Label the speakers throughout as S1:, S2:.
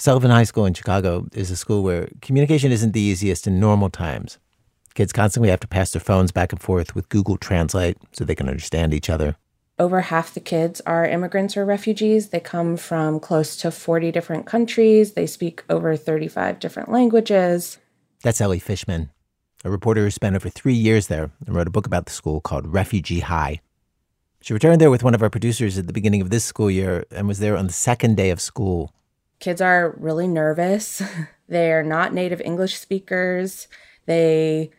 S1: Sullivan High School in Chicago is a school where communication isn't the easiest in normal times. Kids constantly have to pass their phones back and forth with Google Translate so they can understand each other.
S2: Over half the kids are immigrants or refugees. They come from close to 40 different countries. They speak over 35 different languages.
S1: That's Elly Fishman, a reporter who spent over three years there and wrote a book about the school called Refugee High. She returned there with one of our producers at the beginning of this school year and was there on the second day of school.
S2: Kids are really nervous. They're not native English speakers. They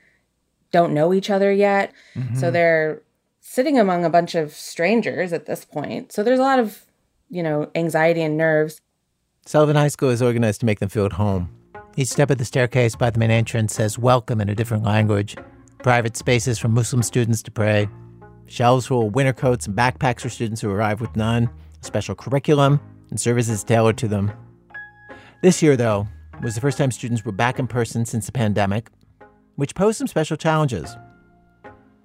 S2: don't know each other yet. Mm-hmm. So they're sitting among a bunch of strangers at this point. So there's a lot of, you know, anxiety and nerves.
S1: Sullivan High School is organized to make them feel at home. Each step of the staircase by the main entrance says welcome in a different language. Private spaces for Muslim students to pray. Shelves full of winter coats and backpacks for students who arrive with none. Special curriculum and services tailored to them. This year, though, was the first time students were back in person since the pandemic, which posed some special challenges.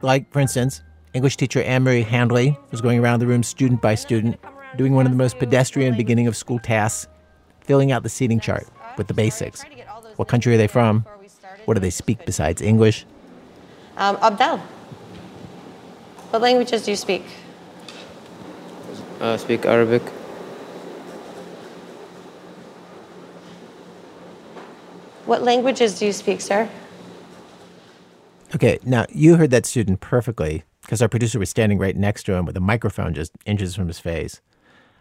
S1: Like, for instance, English teacher Anne Marie Handley was going around the room student by student, doing one of the most pedestrian beginning of school tasks, filling out the seating chart with the basics. What country are they from? What do they speak besides English?
S3: Um, Abdel, what languages do you speak?
S4: Uh, speak Arabic.
S3: What languages do you speak, sir?
S1: Okay, now you heard that student perfectly because our producer was standing right next to him with a microphone just inches from his face.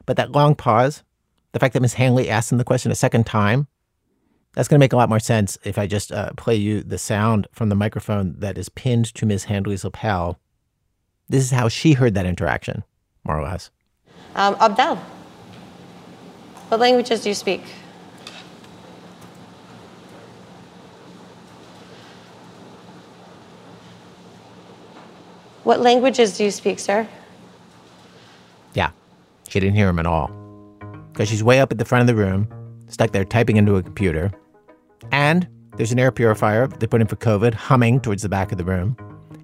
S1: But that long pause, the fact that Miss Handley asked him the question a second time, that's going to make a lot more sense if I just uh, play you the sound from the microphone that is pinned to Miss Handley's lapel. This is how she heard that interaction, more or less.
S3: Um, Abdel, what languages do you speak? What languages do you speak, sir?
S1: Yeah, she didn't hear him at all. Because she's way up at the front of the room, stuck there typing into a computer. And there's an air purifier they put in for COVID humming towards the back of the room.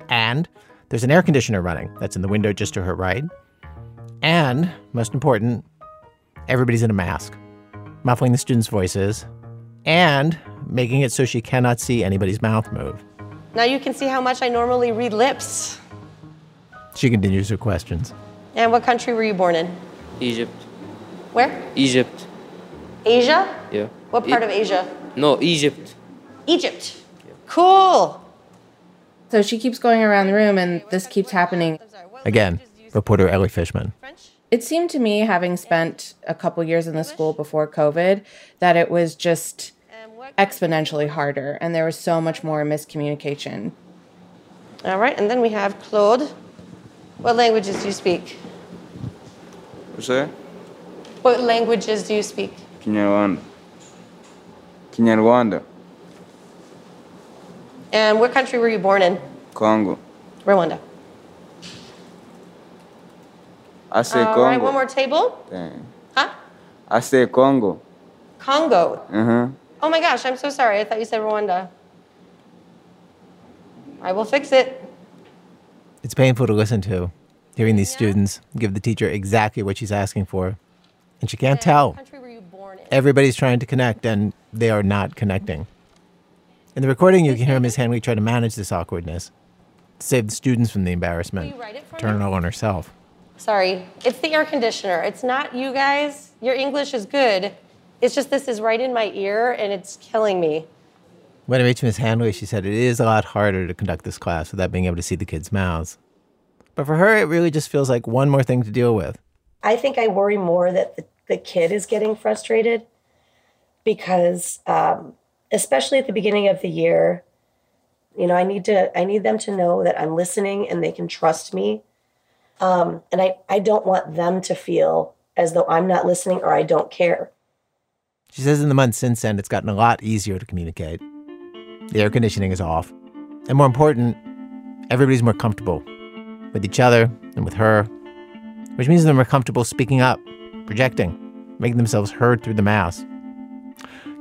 S1: And there's an air conditioner running that's in the window just to her right. And, most important, everybody's in a mask, muffling the students' voices and making it so she cannot see anybody's mouth move.
S3: Now you can see how much I normally read lips.
S1: She continues her questions.
S3: And what country were you born in?
S4: Egypt.
S3: Where?
S4: Egypt.
S3: Asia?
S4: Yeah.
S3: What part e- of Asia?
S4: No, Egypt.
S3: Egypt. Yeah. Cool.
S2: So she keeps going around the room, and this keeps happening.
S1: Again, reporter Elly Fishman.
S2: It seemed to me, having spent a couple years in the school before COVID, that it was just exponentially harder, and there was so much more miscommunication.
S3: All right, and then we have Claude. What languages do you speak?
S5: What's that?
S3: What languages do you speak?
S5: Kinyarwanda. Kinyarwanda.
S3: And what country were you born in?
S5: Congo.
S3: Rwanda.
S5: I say
S3: All
S5: Congo.
S3: right, one more table.
S5: Dang.
S3: Huh?
S5: I say Congo.
S3: Congo.
S5: Uh-huh.
S3: Oh my gosh, I'm so sorry. I thought you said Rwanda. I will fix it.
S1: It's painful to listen to, hearing these students give the teacher exactly what she's asking for. And she can't tell. Everybody's trying to connect, and they are not connecting. In the recording, you can hear Ms. Handley try to manage this awkwardness, to save the students from the embarrassment, turn it all on herself.
S3: Sorry, it's the air conditioner. It's not you guys. Your English is good. It's just this is right in my ear, and it's killing me.
S1: When I reached Miss Handley, she said it is a lot harder to conduct this class without being able to see the kids' mouths. But for her, it really just feels like one more thing to deal with.
S6: I think I worry more that the, the kid is getting frustrated because, um, especially at the beginning of the year, you know, I need to I need them to know that I'm listening and they can trust me. Um, and I, I don't want them to feel as though I'm not listening or I don't care.
S1: She says in the months since then, it's gotten a lot easier to communicate. The air conditioning is off. And more important, everybody's more comfortable with each other and with her, which means they're more comfortable speaking up, projecting, making themselves heard through the mass.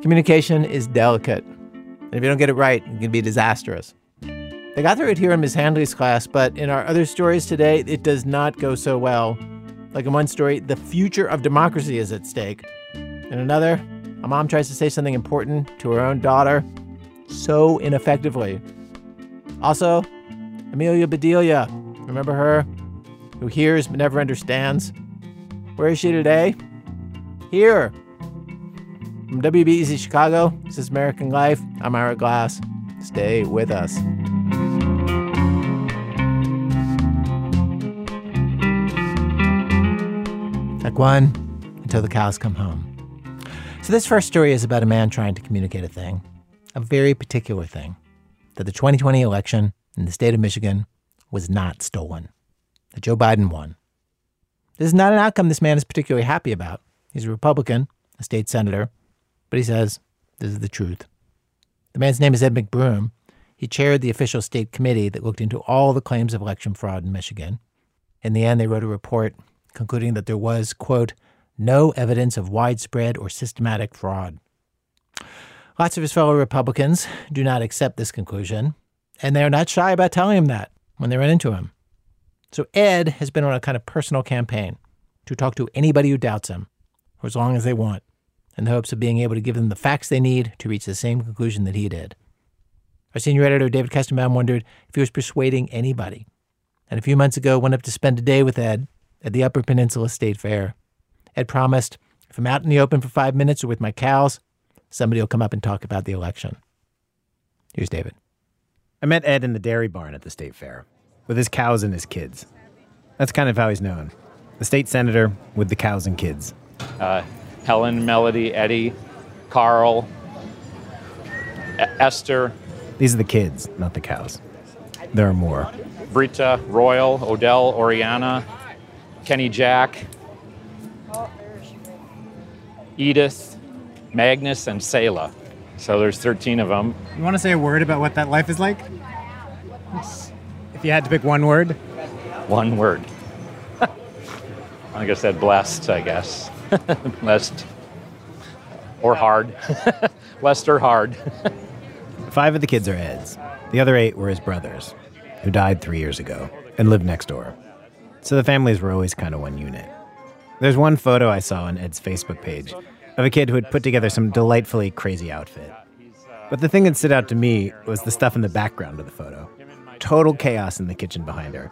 S1: Communication is delicate. And if you don't get it right, it can be disastrous. They got through it here in Ms. Handley's class, but in our other stories today, it does not go so well. Like in one story, the future of democracy is at stake. In another, A mom tries to say something important to her own daughter so ineffectively. Also, Amelia Bedelia, remember her? Who hears but never understands? Where is she today? Here. From WBEZ Chicago, this is American Life. I'm Ira Glass. Stay with us. Like one until the cows come home. So, this first story is about a man trying to communicate a thing, a very particular thing, that the 2020 election in the state of Michigan was not stolen, that Joe Biden won. This is not an outcome this man is particularly happy about. He's a Republican, a state senator, but he says this is the truth. The man's name is Ed McBroom. He chaired the official state committee that looked into all the claims of election fraud in Michigan. In the end, they wrote a report concluding that there was, quote, no evidence of widespread or systematic fraud. Lots of his fellow Republicans do not accept this conclusion, and they are not shy about telling him that when they run into him. So Ed has been on a kind of personal campaign to talk to anybody who doubts him for as long as they want, in the hopes of being able to give them the facts they need to reach the same conclusion that he did. Our senior editor, David Kestenbaum, wondered if he was persuading anybody. And a few months ago, went up to spend a day with Ed at the Upper Peninsula State Fair. Ed promised, if I'm out in the open for five minutes or with my cows, somebody will come up and talk about the election. Here's David.
S7: I met Ed in the dairy barn at the state fair with his cows and his kids. That's kind of how he's known. The state senator with the cows and kids.
S8: Uh, Helen, Melody, Eddie, Carl, E- Esther,
S7: These are the kids, not the cows. There are more.
S8: Brita, Royal, Odell, Oriana, Kenny Jack, Edith, Magnus, and Selah. So there's 13 of them.
S7: You want to say a word about what that life is like? If you had to pick one word,
S8: One word. like I said, blessed, I guess. blessed. Or hard. blessed or hard.
S7: five of the kids are Ed's. The other eight were his brothers, who died three years ago and lived next door. So the families were always kind of one unit. There's one photo I saw on Ed's Facebook page of a kid who had put together some delightfully crazy outfit. But the thing that stood out to me was the stuff in the background of the photo. Total chaos in the kitchen behind her.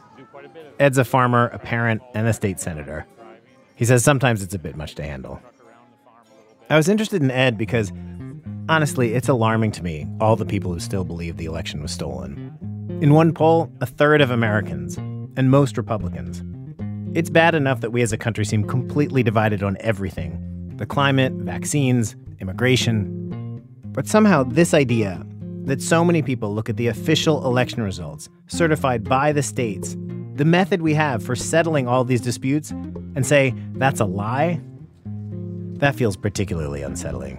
S7: Ed's a farmer, a parent, and a state senator. He says sometimes it's a bit much to handle. I was interested in Ed because, honestly, it's alarming to me all the people who still believe the election was stolen. In one poll, a third of Americans, and most Republicans. It's bad enough that we as a country seem completely divided on everything the climate, vaccines, immigration. But somehow, this idea that so many people look at the official election results, certified by the states, the method we have for settling all these disputes, and say that's a lie, that feels particularly unsettling.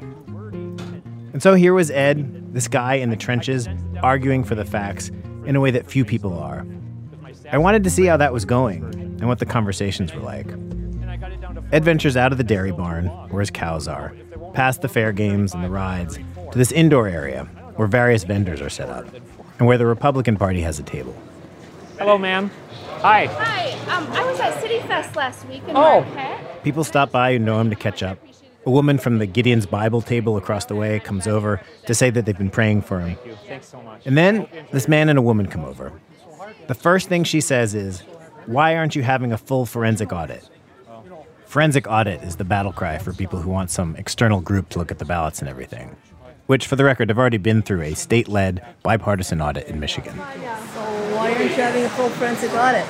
S7: And so here was Ed, this guy in the trenches, arguing for the facts in a way that few people are. I wanted to see how that was going and what the conversations were like. Ed ventures out of the dairy barn, where his cows are, past the fair games and the rides, to this indoor area where various vendors are set up, and where the Republican Party has a table.
S8: Hello, ma'am. Hi.
S9: Hi, um, I was at City Fest last week in
S8: Oh.
S9: Marquette.
S7: People stop by who know him to catch up. A woman from the Gideon's Bible table across the way comes over to say that they've been praying for him.
S8: Thanks so much.
S7: And then this man and a woman come over. The first thing she says is, Why aren't you having a full forensic audit? Forensic audit is the battle cry for people who want some external group to look at the ballots and everything. Which, for the record, have already been through a state led bipartisan audit in Michigan.
S10: So, why aren't you having a full forensic audit?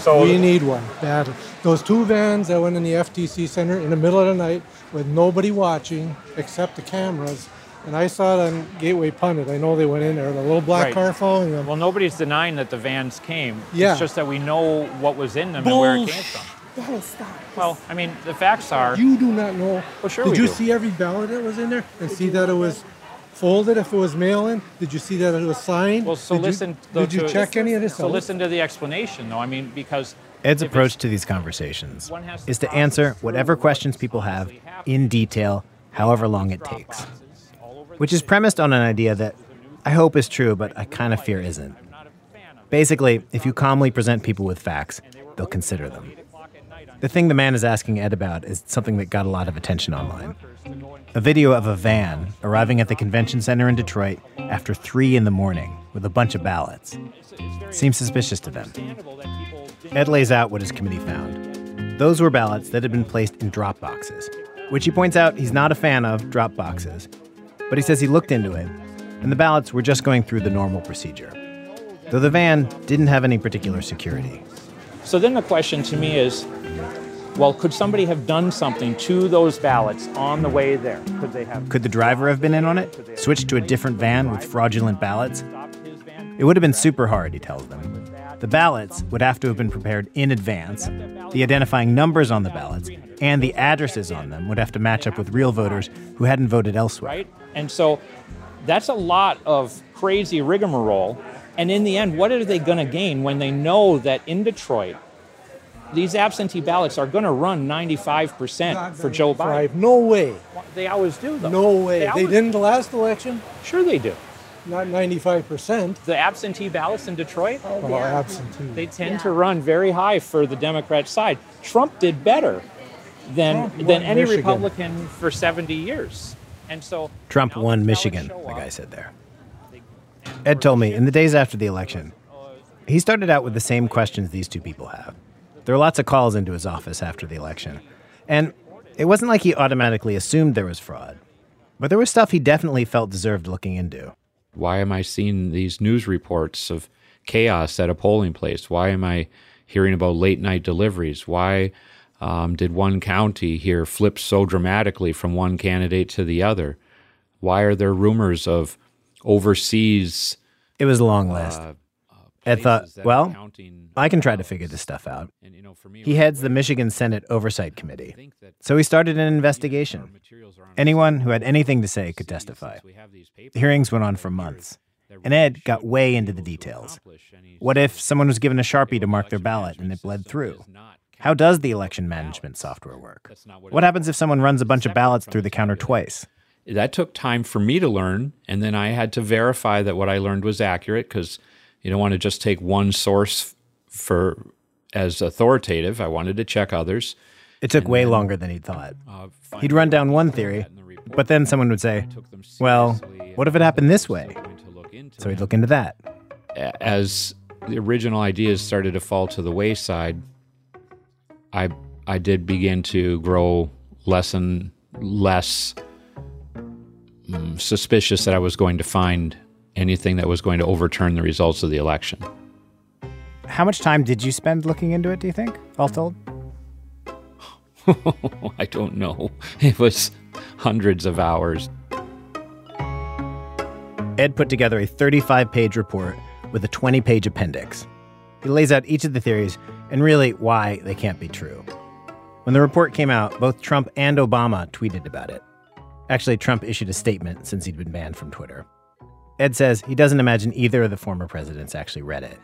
S8: So
S11: We need one badly. Those two vans that went in the TCF center in the middle of the night with nobody watching except the cameras. And I saw it on Gateway Pundit. I know they went in there, the little black
S8: Right.
S11: car following them.
S8: Well, nobody's denying that the vans came.
S11: Yeah.
S8: It's just that we know what was in them and where it came
S11: Bullsh-
S8: from.
S10: Daddy.
S8: Well, I mean, the facts are.
S11: You do not know.
S8: Well, sure
S11: Did
S8: we
S11: you
S8: do.
S11: see every ballot that was in there and see that it was folded if it was mail-in? Did you see that it was signed?
S8: Well, so
S11: did
S8: listen.
S11: You,
S8: though,
S11: did you
S8: to-
S11: check any of this
S8: So
S11: out?
S8: listen to the explanation, though. I mean, because
S7: Ed's approach to these conversations
S8: to
S7: is to answer whatever questions people have in detail, however long it takes. Which is premised on an idea that I hope is true, but I kind of fear isn't. Basically, if you calmly present people with facts, they'll consider them. The thing the man is asking Ed about is something that got a lot of attention online. a video of a van arriving at the convention center in Detroit after 3 in the morning with a bunch of ballots. Seems suspicious to them. Ed lays out what his committee found. Those were ballots that had been placed in drop boxes, which he points out he's not a fan of drop boxes. But he says he looked into it, and the ballots were just going through the normal procedure. Though the van didn't have any particular security.
S8: So then the question to me is well, could somebody have done something to those ballots on the way there? Could they have?
S7: Could the driver have been in on it? Switched to a different van with fraudulent ballots? It would have been super hard, he tells them. The ballots would have to have been prepared in advance. The identifying numbers on the ballots and the addresses on them would have to match up with real voters who hadn't voted elsewhere.
S8: Right? And so that's a lot of crazy rigmarole. And in the end, what are they going to gain when they know that in Detroit, these absentee ballots are going to run 95% for Joe Biden?
S11: No way.
S8: They always do, though.
S11: No way. They,
S8: always-
S11: didn't the last election.
S8: Sure, they do.
S11: Not 95%.
S8: The absentee ballots in Detroit,
S11: Oh, absentee.
S8: they tend to run very high for the Democrat side. Trump did better than
S11: Trump
S8: than any
S11: Michigan.
S8: Republican for 70 years. And so
S7: Trump won Michigan, the guy said there. Ed told me in the days after the election, he started out with the same questions these two people have. There were lots of calls into his office after the election. And it wasn't like he automatically assumed there was fraud, but there was stuff he definitely felt deserved looking into.
S12: Why am I seeing these news reports of chaos at a polling place? Why am I hearing about late night deliveries? Why um, did one county here flip so dramatically from one candidate to the other? Why are there rumors of overseas?
S7: It was a long list.
S12: Uh,
S7: Ed thought,
S12: places that are
S7: well, I can try to figure this stuff out.
S12: And, you know, for me,
S7: He heads the Michigan Senate Oversight Committee. So he started an investigation. Anyone who had anything to say could testify. The hearings went on for months. And Ed got way into the details. What if someone was given a Sharpie to mark their ballot and it bled through? How does the election management software work? What happens if someone runs a bunch of ballots through the counter twice?
S12: that took time for me to learn and then i had to verify that what i learned was accurate because you don't want to just take one source for as authoritative i wanted to check others
S7: It took way longer than he'd thought. He'd run down one theory, but then someone would say, Well, what if it happened this way? So he'd look into that.
S12: As the original ideas started to fall to the wayside i i did begin to grow less and less mm, suspicious that i was going to find anything that was going to overturn the results of the election
S7: How much time did you spend looking into it, do you think, all told?
S12: I don't know. It was hundreds of hours.
S7: Ed put together a 35 page report with a 20 page appendix. He lays out each of the theories and really why they can't be true. When the report came out, both Trump and Obama tweeted about it. Actually, Trump issued a statement since he'd been banned from Twitter. Ed says he doesn't imagine either of the former presidents actually read it.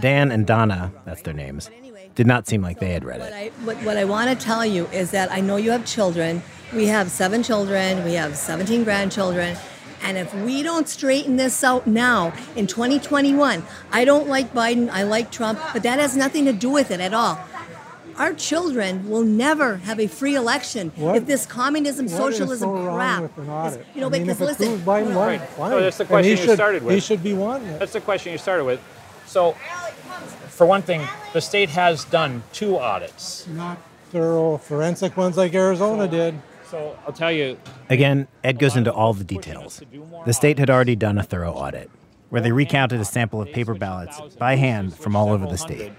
S7: Dan and Donna, that's their names, did not seem like they had read
S10: What
S7: it.
S10: I, what, what I want to tell you is that I know you have children. We have seven children, we have 17 grandchildren. And if we don't straighten this out now in 2021, I don't like Biden, I like Trump, but that has nothing to do with it at all. Our children will never have a free election
S11: What-
S10: if this communism,
S11: What is
S10: socialism
S11: so wrong
S10: crap.
S11: with an audit?
S10: You know,
S11: I mean,
S10: because
S11: if
S10: listen,
S11: proves Biden won,
S8: Right.
S11: fine.
S8: So that's the question you
S11: should-
S8: started with.
S11: He should be one.
S8: That's the question you started with. So, for one thing, the state has done two audits.
S11: Not thorough forensic ones like Arizona did.
S8: So I'll tell you,
S7: Again, Ed goes into all the details. The state had already done a thorough audit, where they recounted a sample of paper ballots by hand from all over the state.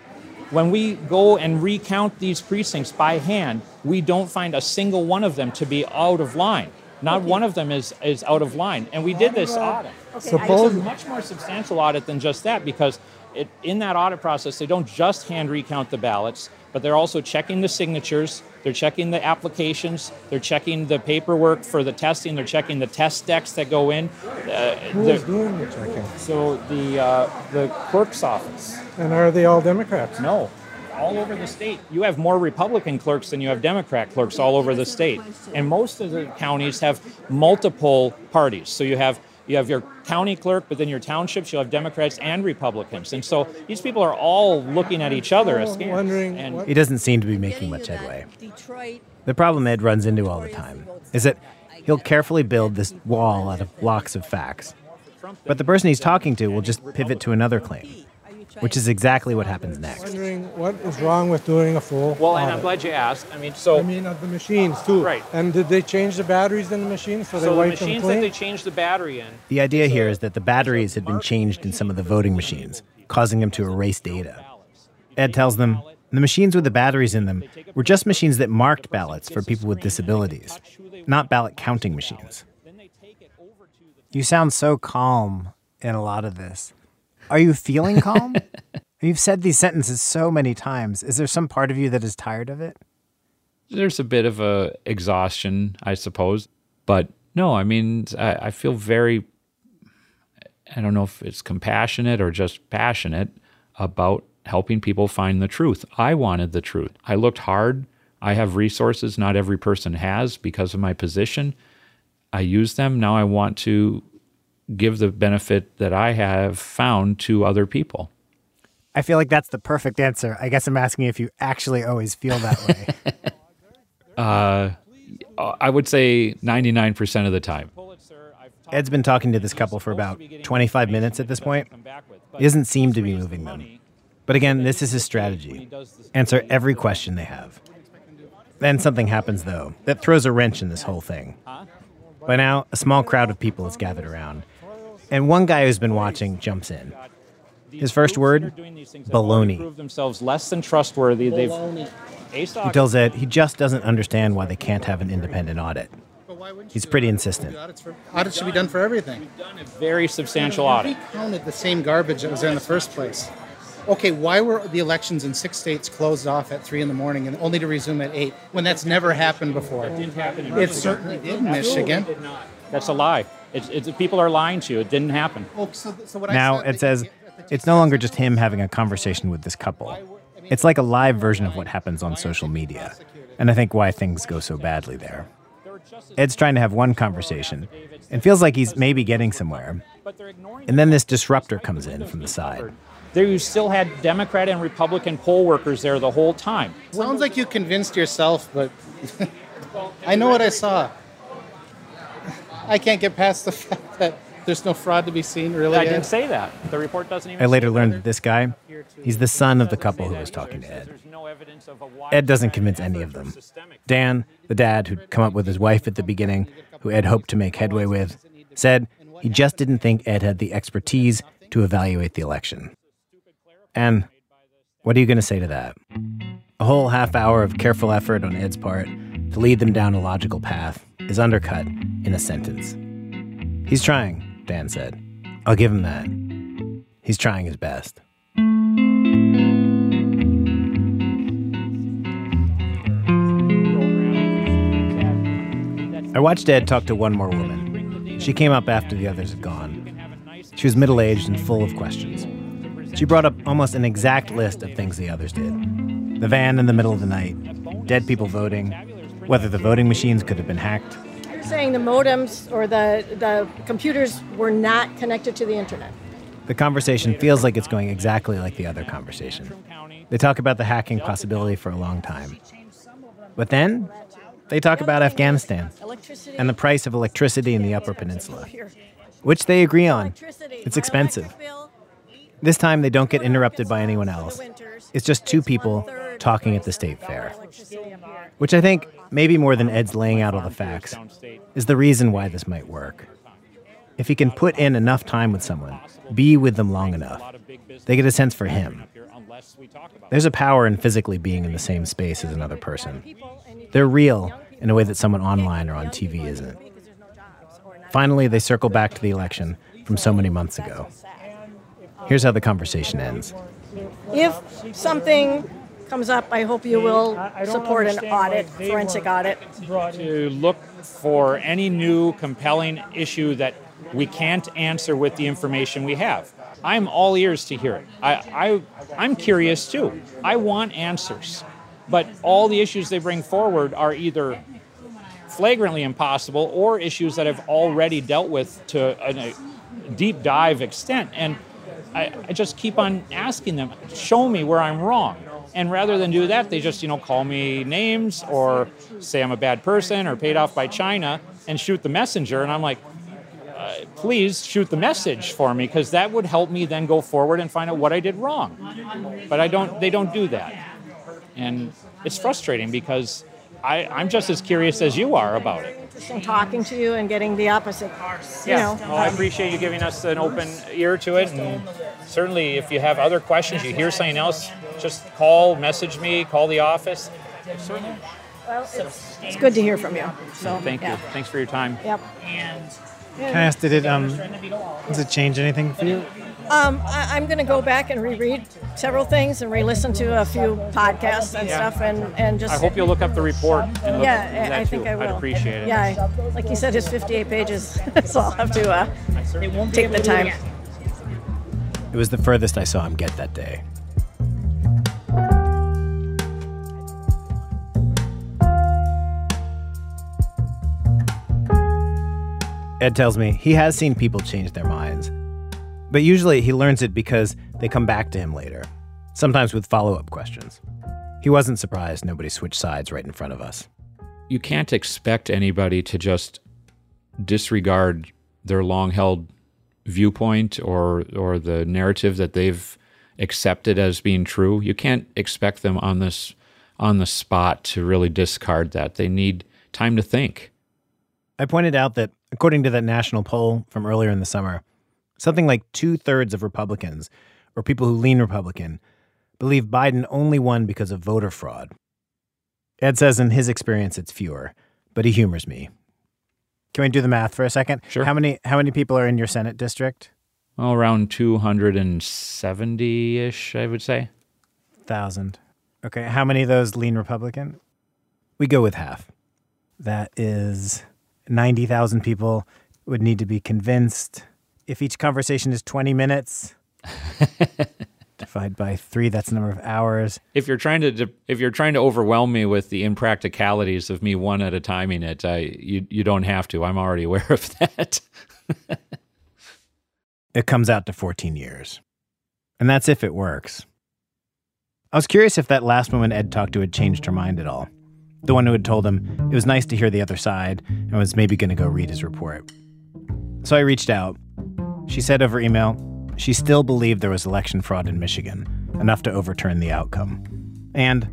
S8: When we go and recount these precincts by hand, we don't find a single one of them to be out of line. Not one of them is, is out of line. And we did this audit. It's a much more substantial audit than just that because it, in that audit process, they don't just hand recount the ballots, but they're also checking the signatures, they're checking the applications, they're checking the paperwork for the testing, they're checking the test decks that go in. Uh,
S11: Who's doing the checking?
S8: so the, uh, the clerk's office.
S11: And are they all Democrats?
S8: No. All over the state. You have more Republican clerks than you have Democrat clerks all over the state. And most of the counties have multiple parties. So you have you have your county clerk, but then your townships, you'll have Democrats and Republicans. And so these people are all looking at each other as oh, scams.
S11: Wondering
S8: and
S7: He doesn't seem to be making much headway.
S10: Detroit
S7: The problem Ed runs into all the time is that He'll carefully build this wall out of blocks of facts. But the person he's talking to will just pivot to another claim, which is exactly what happens next.
S11: Wondering what is wrong with doing a full
S8: Well, and I'm glad you asked. I mean, so
S11: I mean, of the machines too.
S8: Right.
S11: And did they change the batteries in the machines so they
S8: so the
S11: wiped them
S8: machines that
S11: clean?
S8: they changed the battery in.
S7: The idea here is that the batteries had been changed in some of the voting machines, causing them to erase data. Ed tells them the machines with the batteries in them were just machines that marked ballots for people with disabilities, not ballot counting machines.
S13: You sound so calm in a lot of this. Are you feeling calm? You've said these sentences so many times. Is there some part of you that is tired of it?
S12: There's a bit of a exhaustion, I suppose, but no, I mean, I, I feel very. I don't know if it's compassionate or just passionate about helping people find the truth. I wanted the truth. I looked hard. I have resources not every person has because of my position. I use them. Now I want to give the benefit that I have found to other people.
S13: I feel like that's the perfect answer. I guess I'm asking if you actually always feel that way.
S12: Uh, I would say 99% of the time.
S7: Ed's been talking to this couple for about 25 minutes at this point. He doesn't seem to be moving them. But again, this is his strategy answer every question they have. Then something happens, though, that throws a wrench in this whole thing. By now, a small crowd of people has gathered around, and one guy who's been watching jumps in. His first word baloney.
S8: Prove themselves less than trustworthy. They've
S7: He tells Ed he just doesn't understand why they can't have an independent audit. He's pretty insistent.
S14: Audits should be done for everything.
S8: very substantial audit.
S14: We counted the same garbage that was there in the first place. Okay, why were the elections in six states closed off at three in the morning and only to resume at eight when that's never happened before? It
S8: didn't happen.
S14: It certainly did in Michigan.
S8: That's a lie. It's, it's, people are lying to you. It didn't happen.
S14: Oh, so, so what
S7: Now,
S14: I said,
S7: says it's no longer just him having a conversation with this couple. It's like a live version of what happens on social media. And I think why things go so badly there. Ed's trying to have one conversation and feels like he's maybe getting somewhere. And then this disruptor comes in from the side.
S8: There, you still had Democrat and Republican poll workers there the whole time.
S14: sounds like you convinced yourself, but I know what I saw. I can't get past the fact that there's no fraud to be seen, really.
S8: I
S14: Ed.
S8: didn't say that. The report doesn't even.
S7: I later learned
S8: that.
S7: that this guy, he's the son of the couple who was talking to Ed. Ed doesn't convince any of them. Dan, the dad who'd come up with his wife at the beginning, who Ed hoped to make headway with, said he just didn't think Ed had the expertise to evaluate the election. And what are you going to say to that? A whole half hour of careful effort on Ed's part to lead them down a logical path is undercut in a sentence. He's trying, Dan said. I'll give him that. He's trying his best. I watched Ed talk to one more woman. She came up after the others had gone. She was middle aged and full of questions. She brought up almost an exact list of things the others did the van in the middle of the night, dead people voting, whether the voting machines could have been hacked.
S15: You're saying the modems or the, the computers were not connected to the internet.
S7: The conversation feels like it's going exactly like the other conversation. They talk about the hacking possibility for a long time. But then they talk about Afghanistan and the price of electricity in the Upper Peninsula, which they agree on. It's expensive. This time they don't get interrupted by anyone else. It's just two people talking at the state fair. Which I think, maybe more than Ed's laying out all the facts, is the reason why this might work. If he can put in enough time with someone, be with them long enough, they get a sense for him. There's a power in physically being in the same space as another person. They're real in a way that someone online or on TV isn't. Finally, they circle back to the election from so many months ago. Here's how the conversation ends.
S15: If something comes up, I hope you will support an audit, forensic audit.
S8: to look for any new compelling issue that we can't answer with the information we have. I'm all ears to hear it. I, I, I'm curious too. I want answers. But all the issues they bring forward are either flagrantly impossible or issues that I've already dealt with to a, a deep dive extent. And I, I just keep on asking them, show me where I'm wrong. And rather than do that, they just, you know, call me names or say I'm a bad person or paid off by China. and shoot the messenger. And I'm like, uh, please shoot the message for me because that would help me then go forward and find out what I did wrong. But I don't. They don't do that, and it's frustrating because I, I'm just as curious as you are about it.
S15: Interesting talking to you and getting the opposite. You
S8: Yeah.
S15: know,
S8: well, I appreciate you giving us an open ear to it, and certainly if you have other questions, you hear something else, just call, message me, call the office. Certainly.
S15: well, it's, it's good to hear from you. So
S8: Thank
S15: yeah.
S8: you. Thanks for your time.
S15: Yep.
S13: Can I ask, did it um, does it change anything for you?
S15: Um, I, I'm going to go back and reread several things and re-listen to a few podcasts and
S8: Yeah.
S15: stuff, and and just.
S8: I hope you'll look up the report. And look
S15: yeah, I-
S8: that
S15: I think
S8: too.
S15: I will.
S8: I'd appreciate it.
S15: Yeah, I- like you said, it's 58 pages, so I'll have to uh, take the time.
S7: It was the furthest I saw him get that day. Ed tells me he has seen people change their minds. But usually he learns it because they come back to him later, sometimes with follow up questions. He wasn't surprised nobody switched sides right in front of us.
S12: You can't expect anybody to just disregard their long held viewpoint or or the narrative that they've accepted as being true. You can't expect them on this on the spot to really discard that. They need time to think.
S7: I pointed out that, according to that national poll from earlier in the summer, something like two thirds of Republicans, or people who lean Republican, believe Biden only won because of voter fraud. Ed says in his experience it's fewer, but he humors me. Can we do the math for a second?
S12: Sure.
S7: How many how many people are in your Senate district?
S12: Well, around 270 ish, I would say.
S7: Thousand. Okay. How many of those lean Republican? We go with half. That is 90,000 people would need to be convinced. If each conversation is 20 minutes, divide by three, that's the number of hours.
S12: If you're trying to if you're trying to overwhelm me with the impracticalities of me one at a timing it, I you you don't have to. I'm already aware of that.
S7: It comes out to 14 years. And that's if it works. I was curious if that last woman Ed talked to had changed her mind at all. The one who had told him it was nice to hear the other side and was maybe going to go read his report. So I reached out. She said over email she still believed there was election fraud in Michigan, enough to overturn the outcome, and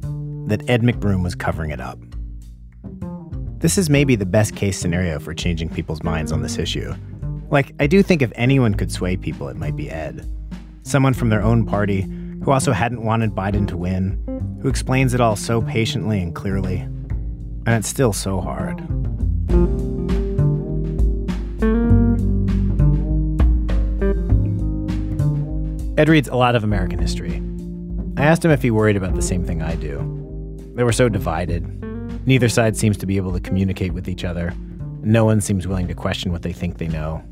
S7: that Ed McBroom was covering it up. This is maybe the best case scenario for changing people's minds on this issue. Like, I do think if anyone could sway people, it might be Ed. Someone from their own party who also hadn't wanted Biden to win, who explains it all so patiently and clearly. And it's still so hard. Ed reads a lot of American history. I asked him if he worried about the same thing I do. They were so divided. Neither side seems to be able to communicate with each other. No one seems willing to question what they think they know.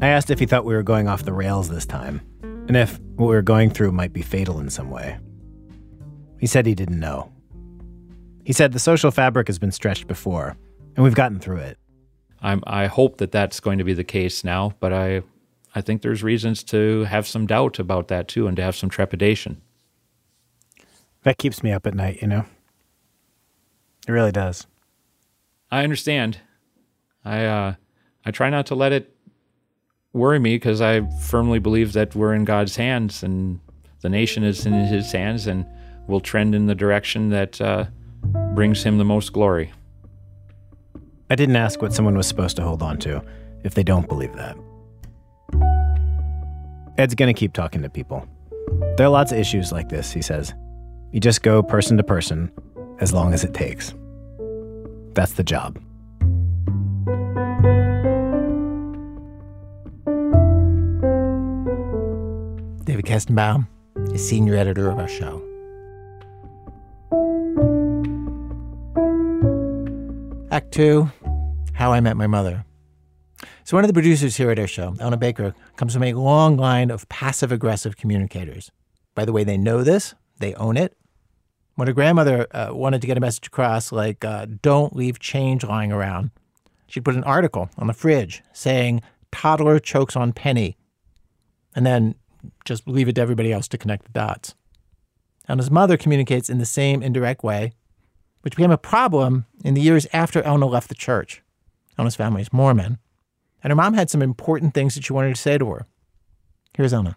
S7: I asked if he thought we were going off the rails this time, and if what we were going through might be fatal in some way. He said he didn't know. He said the social fabric has been stretched before, and we've gotten through it.
S12: I'm, I hope that that's going to be the case now, but I, I think there's reasons to have some doubt about that too, and to have some trepidation.
S13: That keeps me up at night, you know? It really does.
S12: I understand. I, uh, I try not to let it worry me because I firmly believe that we're in God's hands and the nation is in His hands, and will trend in the direction that uh, brings Him the most glory.
S7: I didn't ask what someone was supposed to hold on to if they don't believe that. Ed's going to keep talking to people. There are lots of issues like this, he says. You just go person to person as long as it takes. That's the job.
S1: David Kestenbaum is senior editor of our show. Act two How I Met My Mother. So, one of the producers here at our show, Elna Baker, comes from a long line of passive aggressive communicators. By the way, they know this, they own it. When her grandmother uh, wanted to get a message across, like, uh, don't leave change lying around, she'd put an article on the fridge saying, toddler chokes on penny, and then just leave it to everybody else to connect the dots. And his mother communicates in the same indirect way, which became a problem in the years after Elna left the church. Elna's family is Mormon, and her mom had some important things that she wanted to say to her. Here's Elna.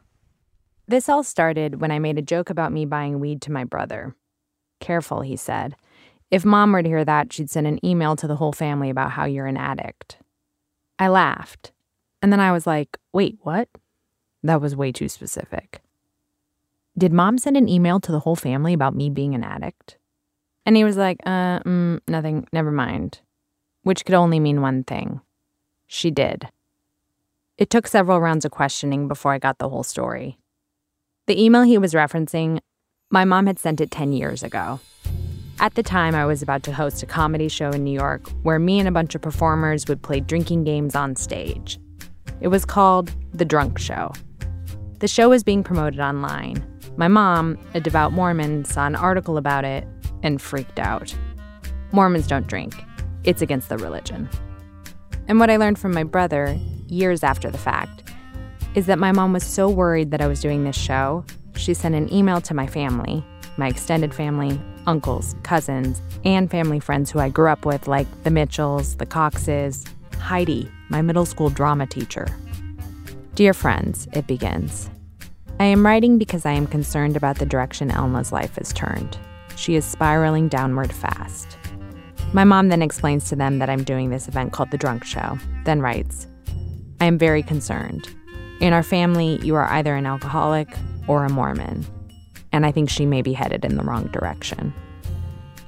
S16: This all started when I made a joke about me buying weed to my brother. Careful, he said. If mom were to hear that, she'd send an email to the whole family about how you're an addict. I laughed. And then I was like, wait, what? That was way too specific. Did mom send an email to the whole family about me being an addict? And he was like, uh, mm, nothing, never mind. Which could only mean one thing. She did. It took several rounds of questioning before I got the whole story. The email he was referencing, my mom had sent it 10 years ago. At the time, I was about to host a comedy show in New York where me and a bunch of performers would play drinking games on stage. It was called The Drunk Show. The show was being promoted online. My mom, a devout Mormon, saw an article about it and freaked out. Mormons don't drink, it's against the religion. And what I learned from my brother, years after the fact, is that my mom was so worried that I was doing this show, she sent an email to my family, my extended family, uncles, cousins, and family friends who I grew up with, like the Mitchells, the Coxes, Heidi, my middle school drama teacher. Dear friends, it begins. I am writing because I am concerned about the direction Elna's life has turned. She is spiraling downward fast. My mom then explains to them that I'm doing this event called The Drunk Show, then writes I am very concerned. In our family, you are either an alcoholic or a Mormon, and I think she may be headed in the wrong direction.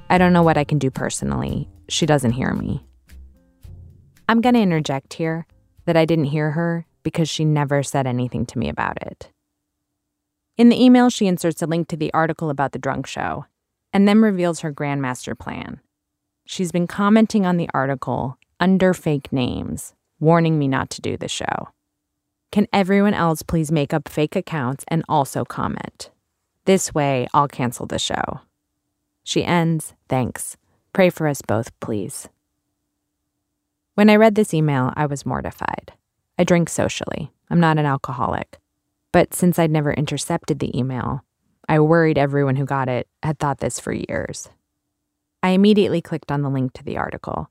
S16: I don't know what I can do personally. She doesn't hear me. I'm going to interject here that I didn't hear her because she never said anything to me about it. In the email, she inserts a link to the article about the drunk show and then reveals her grandmaster plan. She's been commenting on the article under fake names, warning me not to do the show. Can everyone else please make up fake accounts and also comment? This way, I'll cancel the show. She ends, thanks. Pray for us both, please. When I read this email, I was mortified. I drink socially. I'm not an alcoholic. But since I'd never intercepted the email, I worried everyone who got it had thought this for years. I immediately clicked on the link to the article.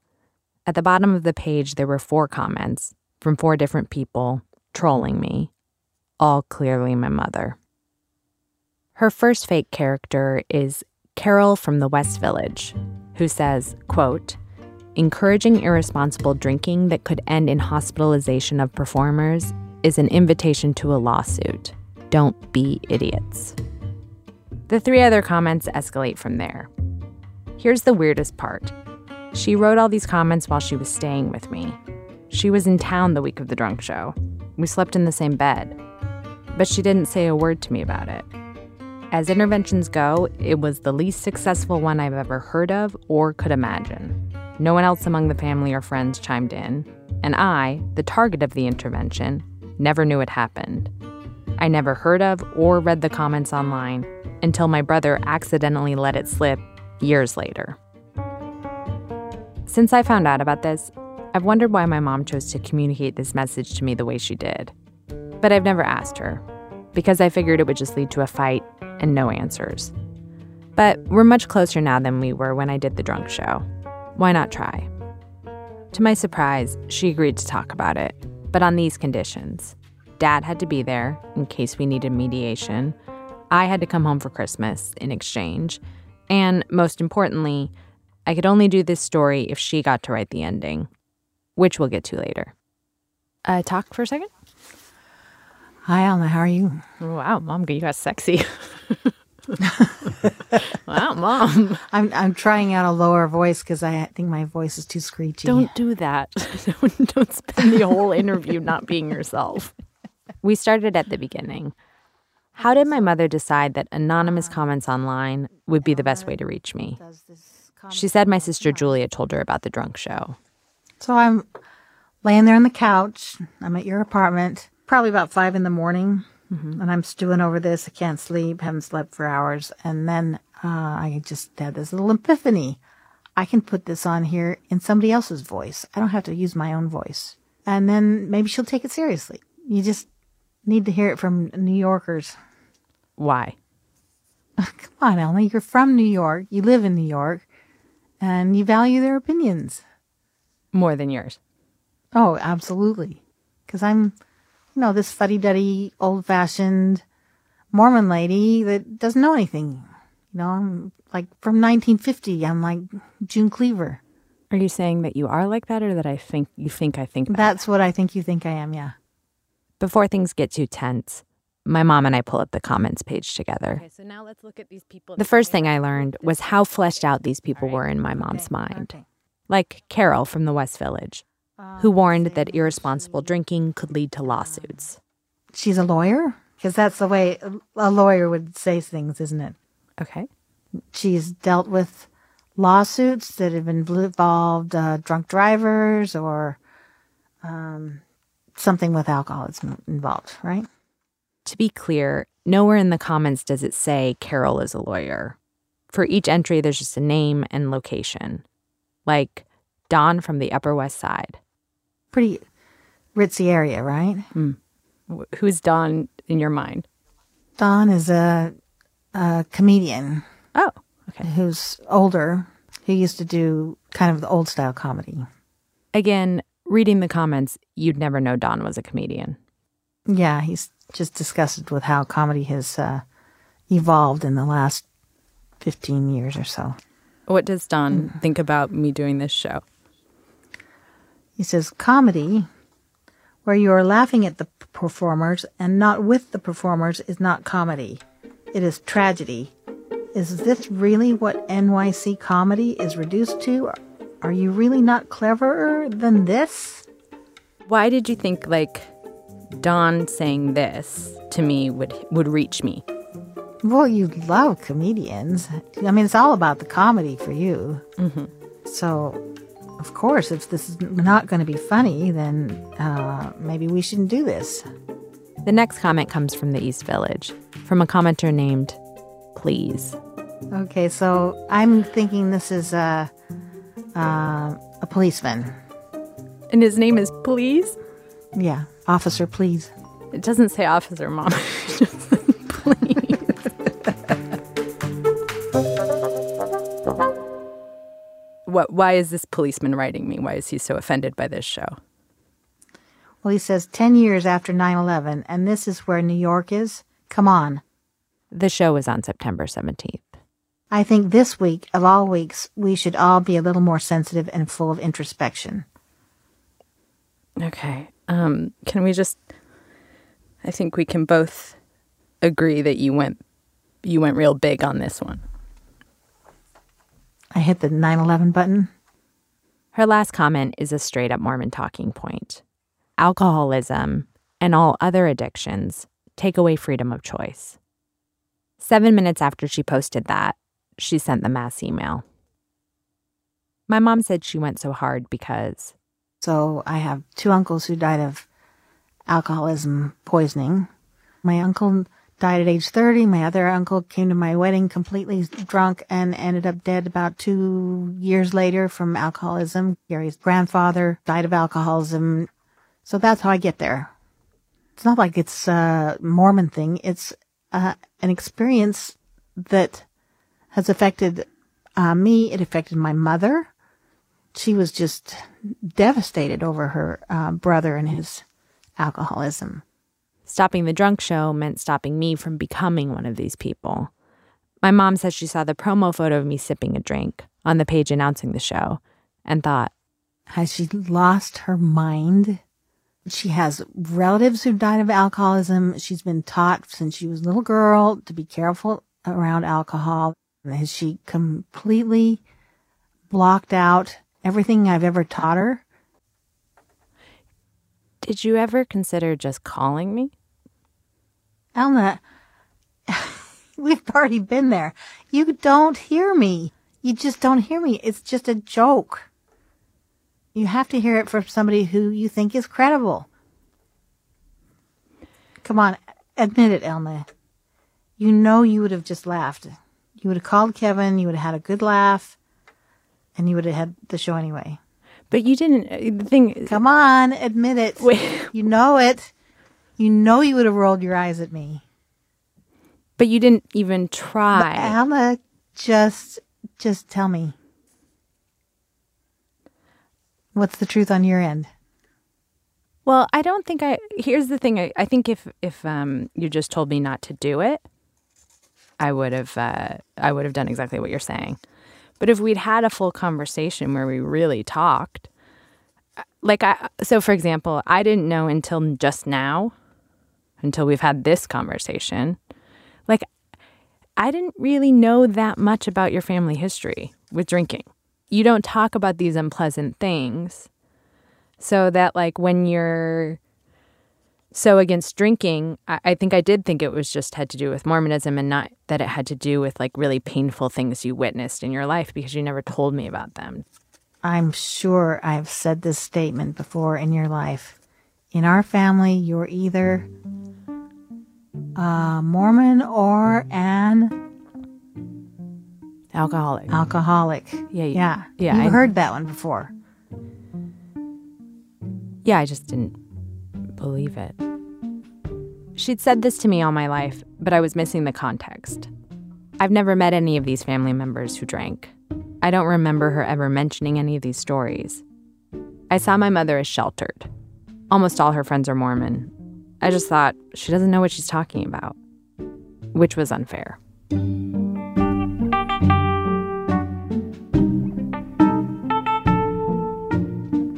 S16: At the bottom of the page, there were four comments from four different people trolling me, all clearly my mother. Her first fake character is Carol from the West Village, who says, quote, encouraging irresponsible drinking that could end in hospitalization of performers is an invitation to a lawsuit. Don't be idiots. The three other comments escalate from there. Here's the weirdest part she wrote all these comments while she was staying with me. She was in town the week of the drunk show. We slept in the same bed. But she didn't say a word to me about it. As interventions go, it was the least successful one I've ever heard of or could imagine. No one else among the family or friends chimed in, and I, the target of the intervention, never knew it happened. I never heard of or read the comments online until my brother accidentally let it slip years later. Since I found out about this, I've wondered why my mom chose to communicate this message to me the way she did. But I've never asked her, because I figured it would just lead to a fight and no answers. But we're much closer now than we were when I did the drunk show. Why not try? To my surprise, she agreed to talk about it, but on these conditions. Dad had to be there in case we needed mediation. I had to come home for Christmas in exchange. And most importantly, I could only do this story if she got to write the ending, which we'll get to later. Uh, talk for a second?
S17: Hi, Elna. How are you?
S16: Wow, Mom, you got sexy. wow, Mom.
S17: I'm I'm trying out a lower voice because I think my voice is too screechy.
S16: Don't do that. don't, don't spend the whole interview not being yourself. We started at the beginning. How did my mother decide that anonymous comments online would be the best way to reach me? She said my sister Julia told her about the drunk show.
S17: So I'm laying there on the couch. I'm at your apartment, probably about five in the morning,
S16: Mm-hmm.
S17: and I'm stewing over this. I can't sleep, haven't slept for hours. And then uh, I just had this little epiphany. I can put this on here in somebody else's voice. I don't have to use my own voice. And then maybe she'll take it seriously. You just need to hear it from New Yorkers.
S16: Why?
S17: Come on, Elna. You're from New York. You live in New York. And you value their opinions.
S16: More than yours.
S17: Oh, absolutely. Because I'm, you know, this fuddy duddy, old fashioned Mormon lady that doesn't know anything. You know, I'm like from 1950. I'm like June Cleaver.
S16: Are you saying that you are like that or that I think you think I think that?
S17: That's what I think you think I am, yeah.
S16: Before things get too tense, my mom and I pull up the comments page together. Okay, so now let's look at these people. The first thing I learned was how fleshed out these people were in my mom's mind. Like Carol from the West Village, who warned that irresponsible drinking could lead to lawsuits.
S17: She's a lawyer? Because that's the way a lawyer would say things, isn't it?
S16: Okay.
S17: She's dealt with lawsuits that have involved uh, drunk drivers or um, something with alcohol is involved, right?
S16: To be clear, nowhere in the comments does it say Carol is a lawyer. For each entry, there's just a name and location. Like Don from the Upper West Side.
S17: Pretty ritzy area, right?
S16: Hmm. Wh- Who's Don in your mind?
S17: Don is a, a comedian.
S16: Oh,
S17: okay. Who's older, who used to do kind of the old style comedy.
S16: Again, reading the comments, you'd never know Don was a comedian.
S17: Yeah, he's just disgusted with how comedy has uh, evolved in the last 15 years or so.
S16: What does Don think about me doing this show?
S17: He says, comedy, where you are laughing at the performers and not with the performers, is not comedy. It is tragedy. Is this really what NYC comedy is reduced to? Are you really not cleverer than this?
S16: Why did you think like Don saying this to me would would reach me?
S17: Well, you love comedians. I mean, it's all about the comedy for you.
S16: Mm-hmm.
S17: So, of course, if this is not going to be funny, then uh, maybe we shouldn't do this.
S16: The next comment comes from the East Village, from a commenter named Please.
S17: Okay, so I'm thinking this is a uh, Uh, a policeman.
S16: And his name is Please?
S17: Yeah, officer, please.
S16: It doesn't say officer, mom. It just says, please. what why is this policeman writing me? Why is he so offended by this show?
S17: Well, he says 10 years after 9 11, and this is where New York is? Come on.
S16: The show was on September 17th.
S17: I think this week, of all weeks, we should all be a little more sensitive and full of introspection.
S16: Okay. Um, can we just I think we can both agree that you went you went real big on this one.
S17: I hit the 9 11 button.
S16: Her last comment is a straight up Mormon talking point. Alcoholism and all other addictions take away freedom of choice. Seven minutes after she posted that, she sent the mass email. My mom said she went so hard because
S17: So I have two uncles who died of alcoholism poisoning. My uncle died at age 30. My other uncle came to my wedding completely drunk and ended up dead about two years later from alcoholism. Gary's grandfather died of alcoholism. So that's how I get there. It's not like it's a Mormon thing. It's uh, an experience that has affected uh, me. It affected my mother. She was just devastated over her uh, brother and his alcoholism.
S16: stopping the drunk show meant stopping me from becoming one of these people. My mom said she saw the promo photo of me sipping a drink on the page announcing the show and thought,
S17: Has she lost her mind? She has relatives who died of alcoholism. She's been taught since she was a little girl to be careful around alcohol. Has she completely blocked out everything I've ever taught her?
S16: Did you ever consider just calling me?
S17: Elna, we've already been there. You don't hear me. You just don't hear me. It's just a joke. You have to hear it from somebody who you think is credible. Come on, admit it, Elna. You know you would have just laughed. You would have called Kevin, you would have had a good laugh, and you would have had the show anyway.
S16: But you didn't. uh, The thing.
S17: Come on, admit it. You know it. You know you would have rolled your eyes at me.
S16: But you didn't even try.
S17: Elna, just, just tell me. What's the truth on your end?
S16: Well, I don't think I. Here's the thing. I, I think if if um, you just told me not to do it, I would have. Uh, I would have done exactly what you're saying. But if we'd had a full conversation where we really talked, uh, like I. So, for example, I didn't know until just now, until we've had this conversation, like I didn't really know that much about your family history with drinking. You don't talk about these unpleasant things so that, like, when you're so against drinking, I, I think I did think it was just had to do with Mormonism and not that it had to do with like really painful things you witnessed in your life because you never told me about them.
S17: I'm sure I've said this statement before in your life. In our family, you're either a Mormon or an
S16: alcoholic.
S17: Alcoholic.
S16: Yeah,
S17: yeah,
S16: yeah,
S17: You've
S16: I-
S17: heard that one before.
S16: Yeah, I just didn't believe it. She'd said this to me all my life, but I was missing the context. I've never met any of these family members who drank. I don't remember her ever mentioning any of these stories. I saw my mother as sheltered. Almost all her friends are Mormon. I just thought she doesn't know what she's talking about, which was unfair.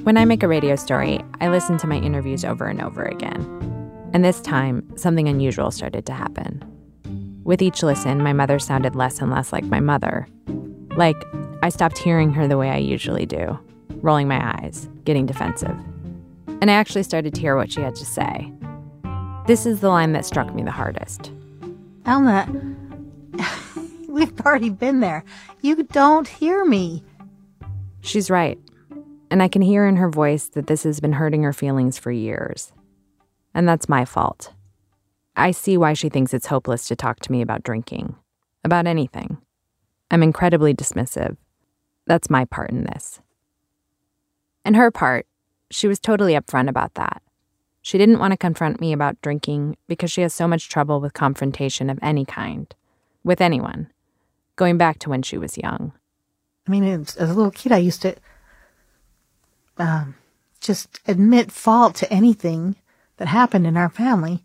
S16: When I make a radio story, I listen to my interviews over and over again. And this time, something unusual started to happen. With each listen, my mother sounded less and less like my mother. Like, I stopped hearing her the way I usually do, rolling my eyes, getting defensive. And I actually started to hear what she had to say. This is the line that struck me the hardest.
S17: Elna, we've already been there. You don't hear me.
S16: She's right. And I can hear in her voice that this has been hurting her feelings for years. And that's my fault. I see why she thinks it's hopeless to talk to me about drinking, about anything. I'm incredibly dismissive. That's my part in this. And her part, she was totally upfront about that. She didn't want to confront me about drinking because she has so much trouble with confrontation of any kind, with anyone, going back to when she was young.
S17: I mean, as a little kid, I used to um, just admit fault to anything that happened in our family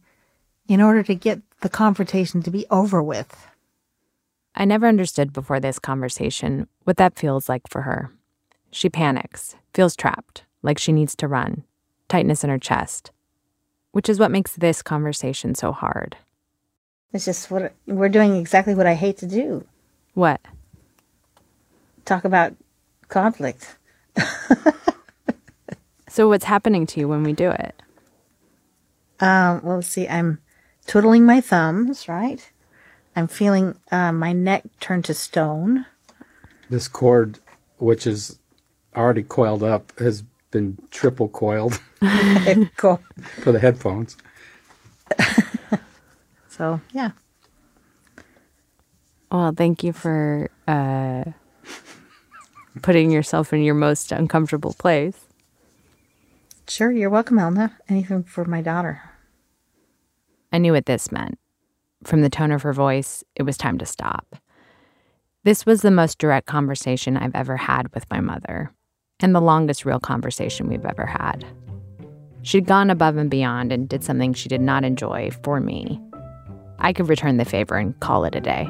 S17: in order to get the confrontation to be over with.
S16: I never understood before this conversation what that feels like for her. She panics, feels trapped, like she needs to run, tightness in her chest, which is what makes this conversation so hard.
S17: It's just what we're doing exactly what I hate to do.
S16: What?
S17: Talk about conflict.
S16: So, what's happening to you when we do it?
S17: Um, well, let's see. I'm twiddling my thumbs, right? I'm feeling uh, my neck turn to stone.
S18: This cord, which is already coiled up, has been triple coiled
S17: cool.
S18: for the headphones.
S17: So, yeah.
S16: Well, thank you for uh, putting yourself in your most uncomfortable place.
S17: Sure, you're welcome, Elna. Anything for my daughter.
S16: I knew what this meant. From the tone of her voice, it was time to stop. This was the most direct conversation I've ever had with my mother, and the longest real conversation we've ever had. She'd gone above and beyond and did something she did not enjoy for me. I could return the favor and call it a day.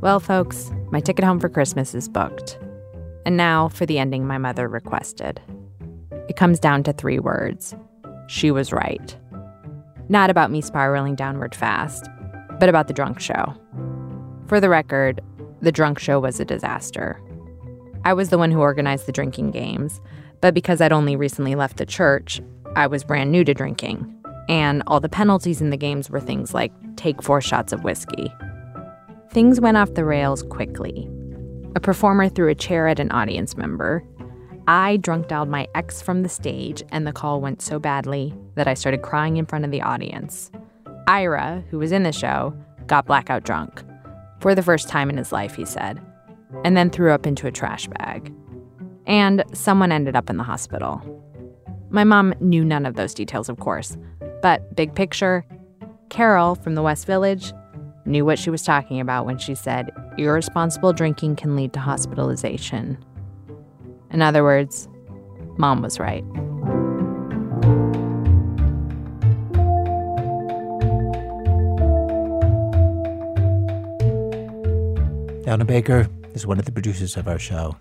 S16: Well, folks, my ticket home for Christmas is booked. And now for the ending my mother requested. It comes down to three words She was right. Not about me spiraling downward fast, but about the drunk show. For the record, the drunk show was a disaster. I was the one who organized the drinking games, but because I'd only recently left the church, I was brand new to drinking. And all the penalties in the games were things like take four shots of whiskey. Things went off the rails quickly. A performer threw a chair at an audience member. I drunk dialed my ex from the stage, and the call went so badly that I started crying in front of the audience. Ira, who was in the show, got blackout drunk. For the first time in his life, he said, and then threw up into a trash bag. And someone ended up in the hospital. My mom knew none of those details, of course, but big picture, Carol from the West Village knew what she was talking about when she said irresponsible drinking can lead to hospitalization. In other words, Mom was right.
S1: Elna Baker is one of the producers of our show.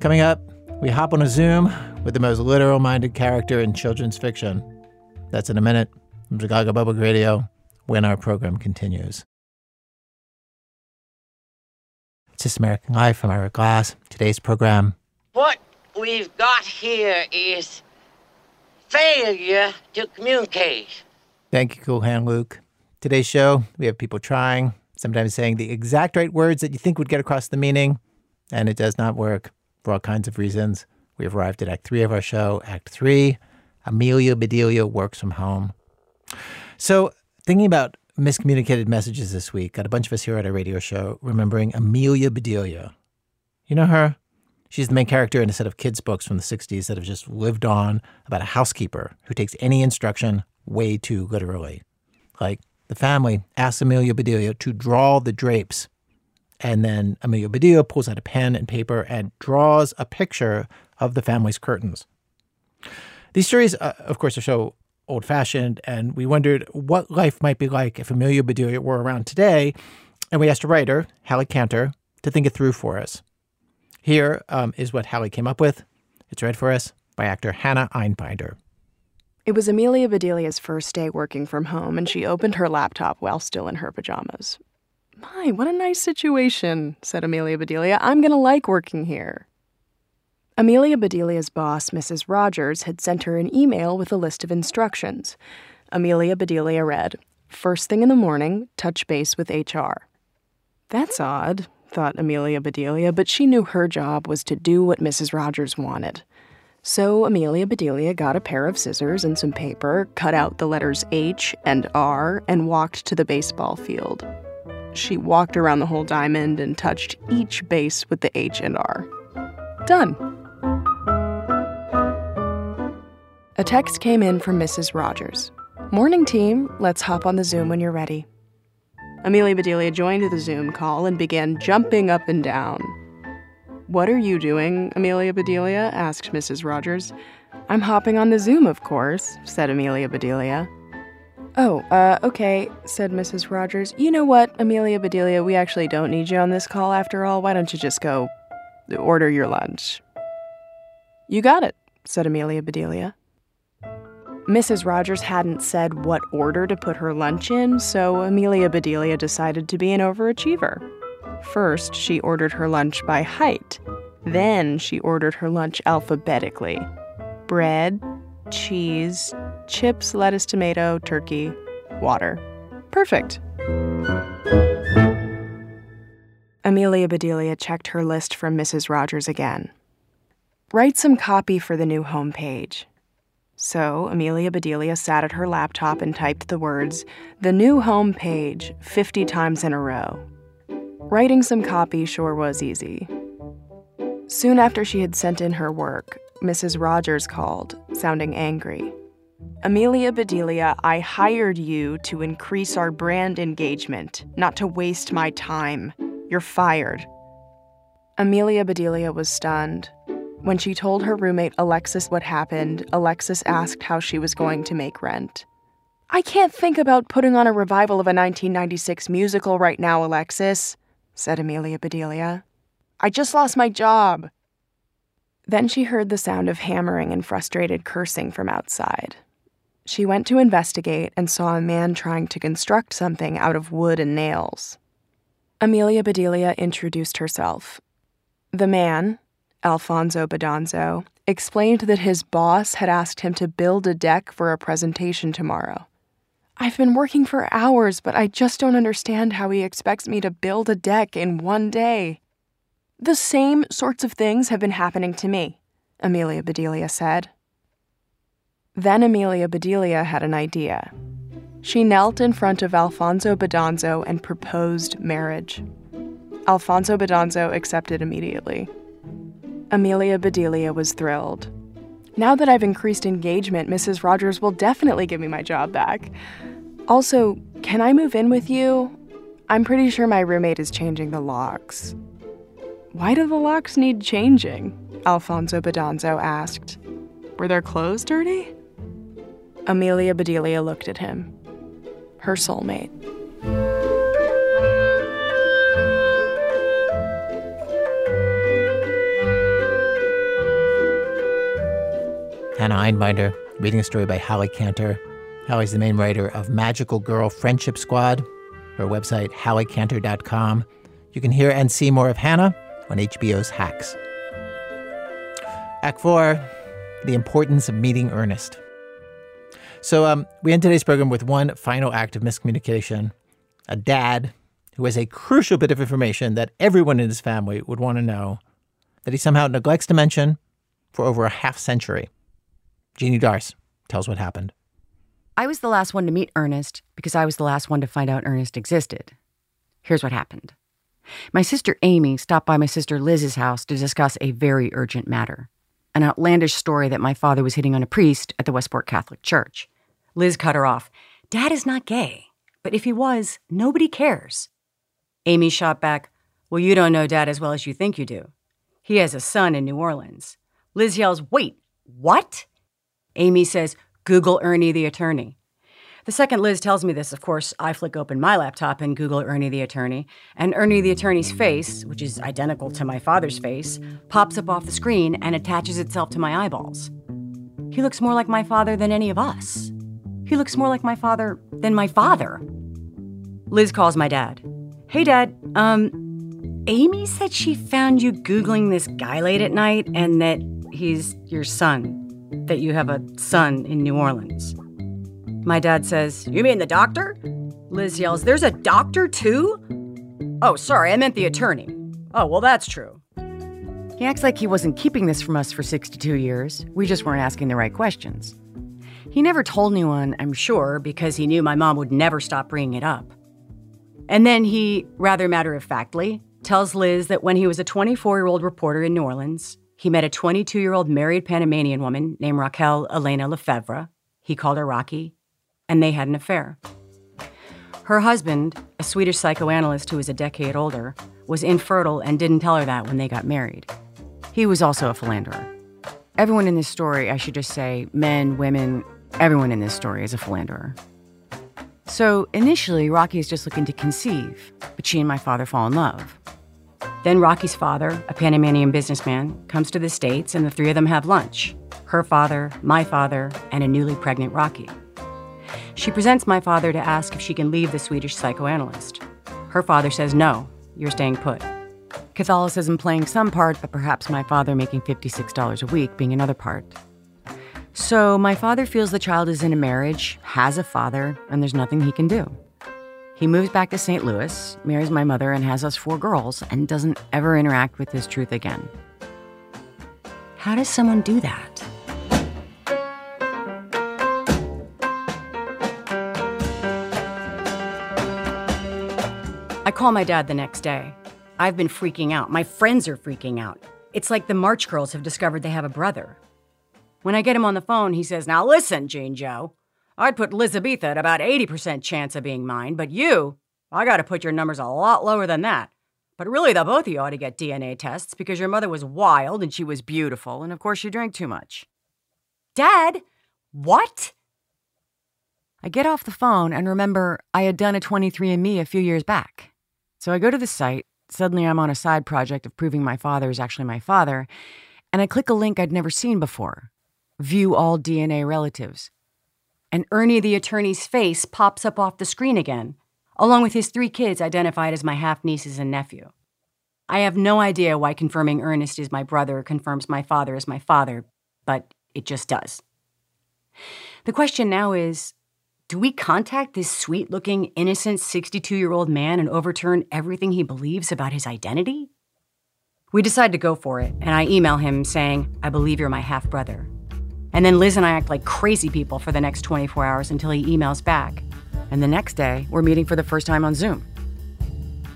S1: Coming up, we hop on a Zoom with the most literal minded character in children's fiction. That's in a minute from Chicago Public Radio when our program continues. It's This American Life from Ira Glass. Today's program
S19: What we've got here is failure to communicate.
S1: Thank you, Cool Hand Luke. Today's show, we have people trying, sometimes saying the exact right words that you think would get across the meaning, and it does not work for all kinds of reasons. We have arrived at Act Three of our show. Act Three, Amelia Bedelia works from home. So, thinking about miscommunicated messages this week, got a bunch of us here at our radio show remembering Amelia Bedelia. You know her? She's the main character in a set of kids' books from the 60s that have just lived on about a housekeeper who takes any instruction way too literally. Like, the family asks Amelia Bedelia to draw the drapes. And then Amelia Bedelia pulls out a pen and paper and draws a picture of the family's curtains. These stories, uh, of course, are so old fashioned, and we wondered what life might be like if Amelia Bedelia were around today. And we asked a writer, Hallie Cantor, to think it through for us. Here um, is what Hallie came up with. It's read for us by actor Hannah Einbinder.
S20: It was Amelia Bedelia's first day working from home, and she opened her laptop while still in her pajamas. My, what a nice situation, said Amelia Bedelia. I'm going to like working here. Amelia Bedelia's boss, Mrs. Rogers, had sent her an email with a list of instructions. Amelia Bedelia read, First thing in the morning, touch base with HR. That's odd, thought Amelia Bedelia, but she knew her job was to do what Mrs. Rogers wanted. So Amelia Bedelia got a pair of scissors and some paper, cut out the letters H and R, and walked to the baseball field. She walked around the whole diamond and touched each base with the H and R. Done. A text came in from Mrs. Rogers. Morning, team. Let's hop on the Zoom when you're ready. Amelia Bedelia joined the Zoom call and began jumping up and down. What are you doing, Amelia Bedelia? asked Mrs. Rogers. I'm hopping on the Zoom, of course, said Amelia Bedelia. Oh, uh, okay, said Mrs. Rogers. You know what, Amelia Bedelia, we actually don't need you on this call after all. Why don't you just go order your lunch? You got it, said Amelia Bedelia. Mrs. Rogers hadn't said what order to put her lunch in, so Amelia Bedelia decided to be an overachiever. First, she ordered her lunch by height. Then, she ordered her lunch alphabetically bread, cheese, chips, lettuce, tomato, turkey, water. Perfect. Amelia Bedelia checked her list from Mrs. Rogers again. Write some copy for the new homepage. So, Amelia Bedelia sat at her laptop and typed the words, the new home page, 50 times in a row. Writing some copy sure was easy. Soon after she had sent in her work, Mrs. Rogers called, sounding angry. Amelia Bedelia, I hired you to increase our brand engagement, not to waste my time. You're fired. Amelia Bedelia was stunned. When she told her roommate Alexis what happened, Alexis asked how she was going to make rent. I can't think about putting on a revival of a 1996 musical right now, Alexis, said Amelia Bedelia. I just lost my job. Then she heard the sound of hammering and frustrated cursing from outside. She went to investigate and saw a man trying to construct something out of wood and nails. Amelia Bedelia introduced herself. The man, Alfonso Bedonzo, explained that his boss had asked him to build a deck for a presentation tomorrow. I've been working for hours, but I just don't understand how he expects me to build a deck in one day. The same sorts of things have been happening to me, Amelia Bedelia said. Then Amelia Bedelia had an idea. She knelt in front of Alfonso Bedonzo and proposed marriage. Alfonso Bedonzo accepted immediately. Amelia Bedelia was thrilled. Now that I've increased engagement, Mrs. Rogers will definitely give me my job back. Also, can I move in with you? I'm pretty sure my roommate is changing the locks. Why do the locks need changing? Alfonso Bedonzo asked. Were their clothes dirty? Amelia Bedelia looked at him. Her soulmate.
S1: Hannah Einbinder, reading a story by Hallie Cantor. Hallie's the main writer of Magical Girl Friendship Squad. Her website, halliecantor.com. You can hear and see more of Hannah on HBO's Hacks. Act 4 The Importance of Meeting Ernest. So, um, we end today's program with one final act of miscommunication. A dad who has a crucial bit of information that everyone in his family would want to know that he somehow neglects to mention for over a half century. Jeannie Darst tells what happened.
S21: I was the last one to meet Ernest because I was the last one to find out Ernest existed. Here's what happened. My sister Amy stopped by my sister Liz's house to discuss a very urgent matter an outlandish story that my father was hitting on a priest at the Westport Catholic Church. Liz cut her off. Dad is not gay, but if he was, nobody cares. Amy shot back, Well, you don't know Dad as well as you think you do. He has a son in New Orleans. Liz yells, Wait, what? Amy says, Google Ernie the attorney. The second Liz tells me this, of course, I flick open my laptop and Google Ernie the attorney, and Ernie the attorney's face, which is identical to my father's face, pops up off the screen and attaches itself to my eyeballs. He looks more like my father than any of us. He looks more like my father than my father. Liz calls my dad. Hey, Dad, um, Amy said she found you Googling this guy late at night and that he's your son, that you have a son in New Orleans. My dad says, You mean the doctor? Liz yells, There's a doctor too? Oh, sorry, I meant the attorney. Oh, well, that's true. He acts like he wasn't keeping this from us for 62 years. We just weren't asking the right questions. He never told anyone, I'm sure, because he knew my mom would never stop bringing it up. And then he, rather matter of factly, tells Liz that when he was a 24 year old reporter in New Orleans, he met a 22 year old married Panamanian woman named Raquel Elena Lefebvre. He called her Rocky, and they had an affair. Her husband, a Swedish psychoanalyst who was a decade older, was infertile and didn't tell her that when they got married. He was also a philanderer. Everyone in this story, I should just say, men, women, everyone in this story is a philanderer. So initially, Rocky is just looking to conceive, but she and my father fall in love. Then Rocky's father, a Panamanian businessman, comes to the States and the three of them have lunch her father, my father, and a newly pregnant Rocky. She presents my father to ask if she can leave the Swedish psychoanalyst. Her father says, No, you're staying put. Catholicism playing some part, but perhaps my father making $56 a week being another part. So my father feels the child is in a marriage, has a father, and there's nothing he can do. He moves back to St. Louis, marries my mother, and has us four girls, and doesn't ever interact with his truth again. How does someone do that? I call my dad the next day. I've been freaking out. My friends are freaking out. It's like the March girls have discovered they have a brother. When I get him on the phone, he says, Now listen, Jane Joe. I'd put Lizabetha at about 80% chance of being mine, but you, I gotta put your numbers a lot lower than that. But really, the both of you ought to get DNA tests because your mother was wild and she was beautiful, and of course, you drank too much. Dad, what? I get off the phone and remember I had done a 23andMe a few years back. So I go to the site. Suddenly, I'm on a side project of proving my father is actually my father, and I click a link I'd never seen before View all DNA relatives. And Ernie the attorney's face pops up off the screen again, along with his three kids identified as my half nieces and nephew. I have no idea why confirming Ernest is my brother confirms my father is my father, but it just does. The question now is do we contact this sweet looking, innocent 62 year old man and overturn everything he believes about his identity? We decide to go for it, and I email him saying, I believe you're my half brother. And then Liz and I act like crazy people for the next 24 hours until he emails back. And the next day, we're meeting for the first time on Zoom.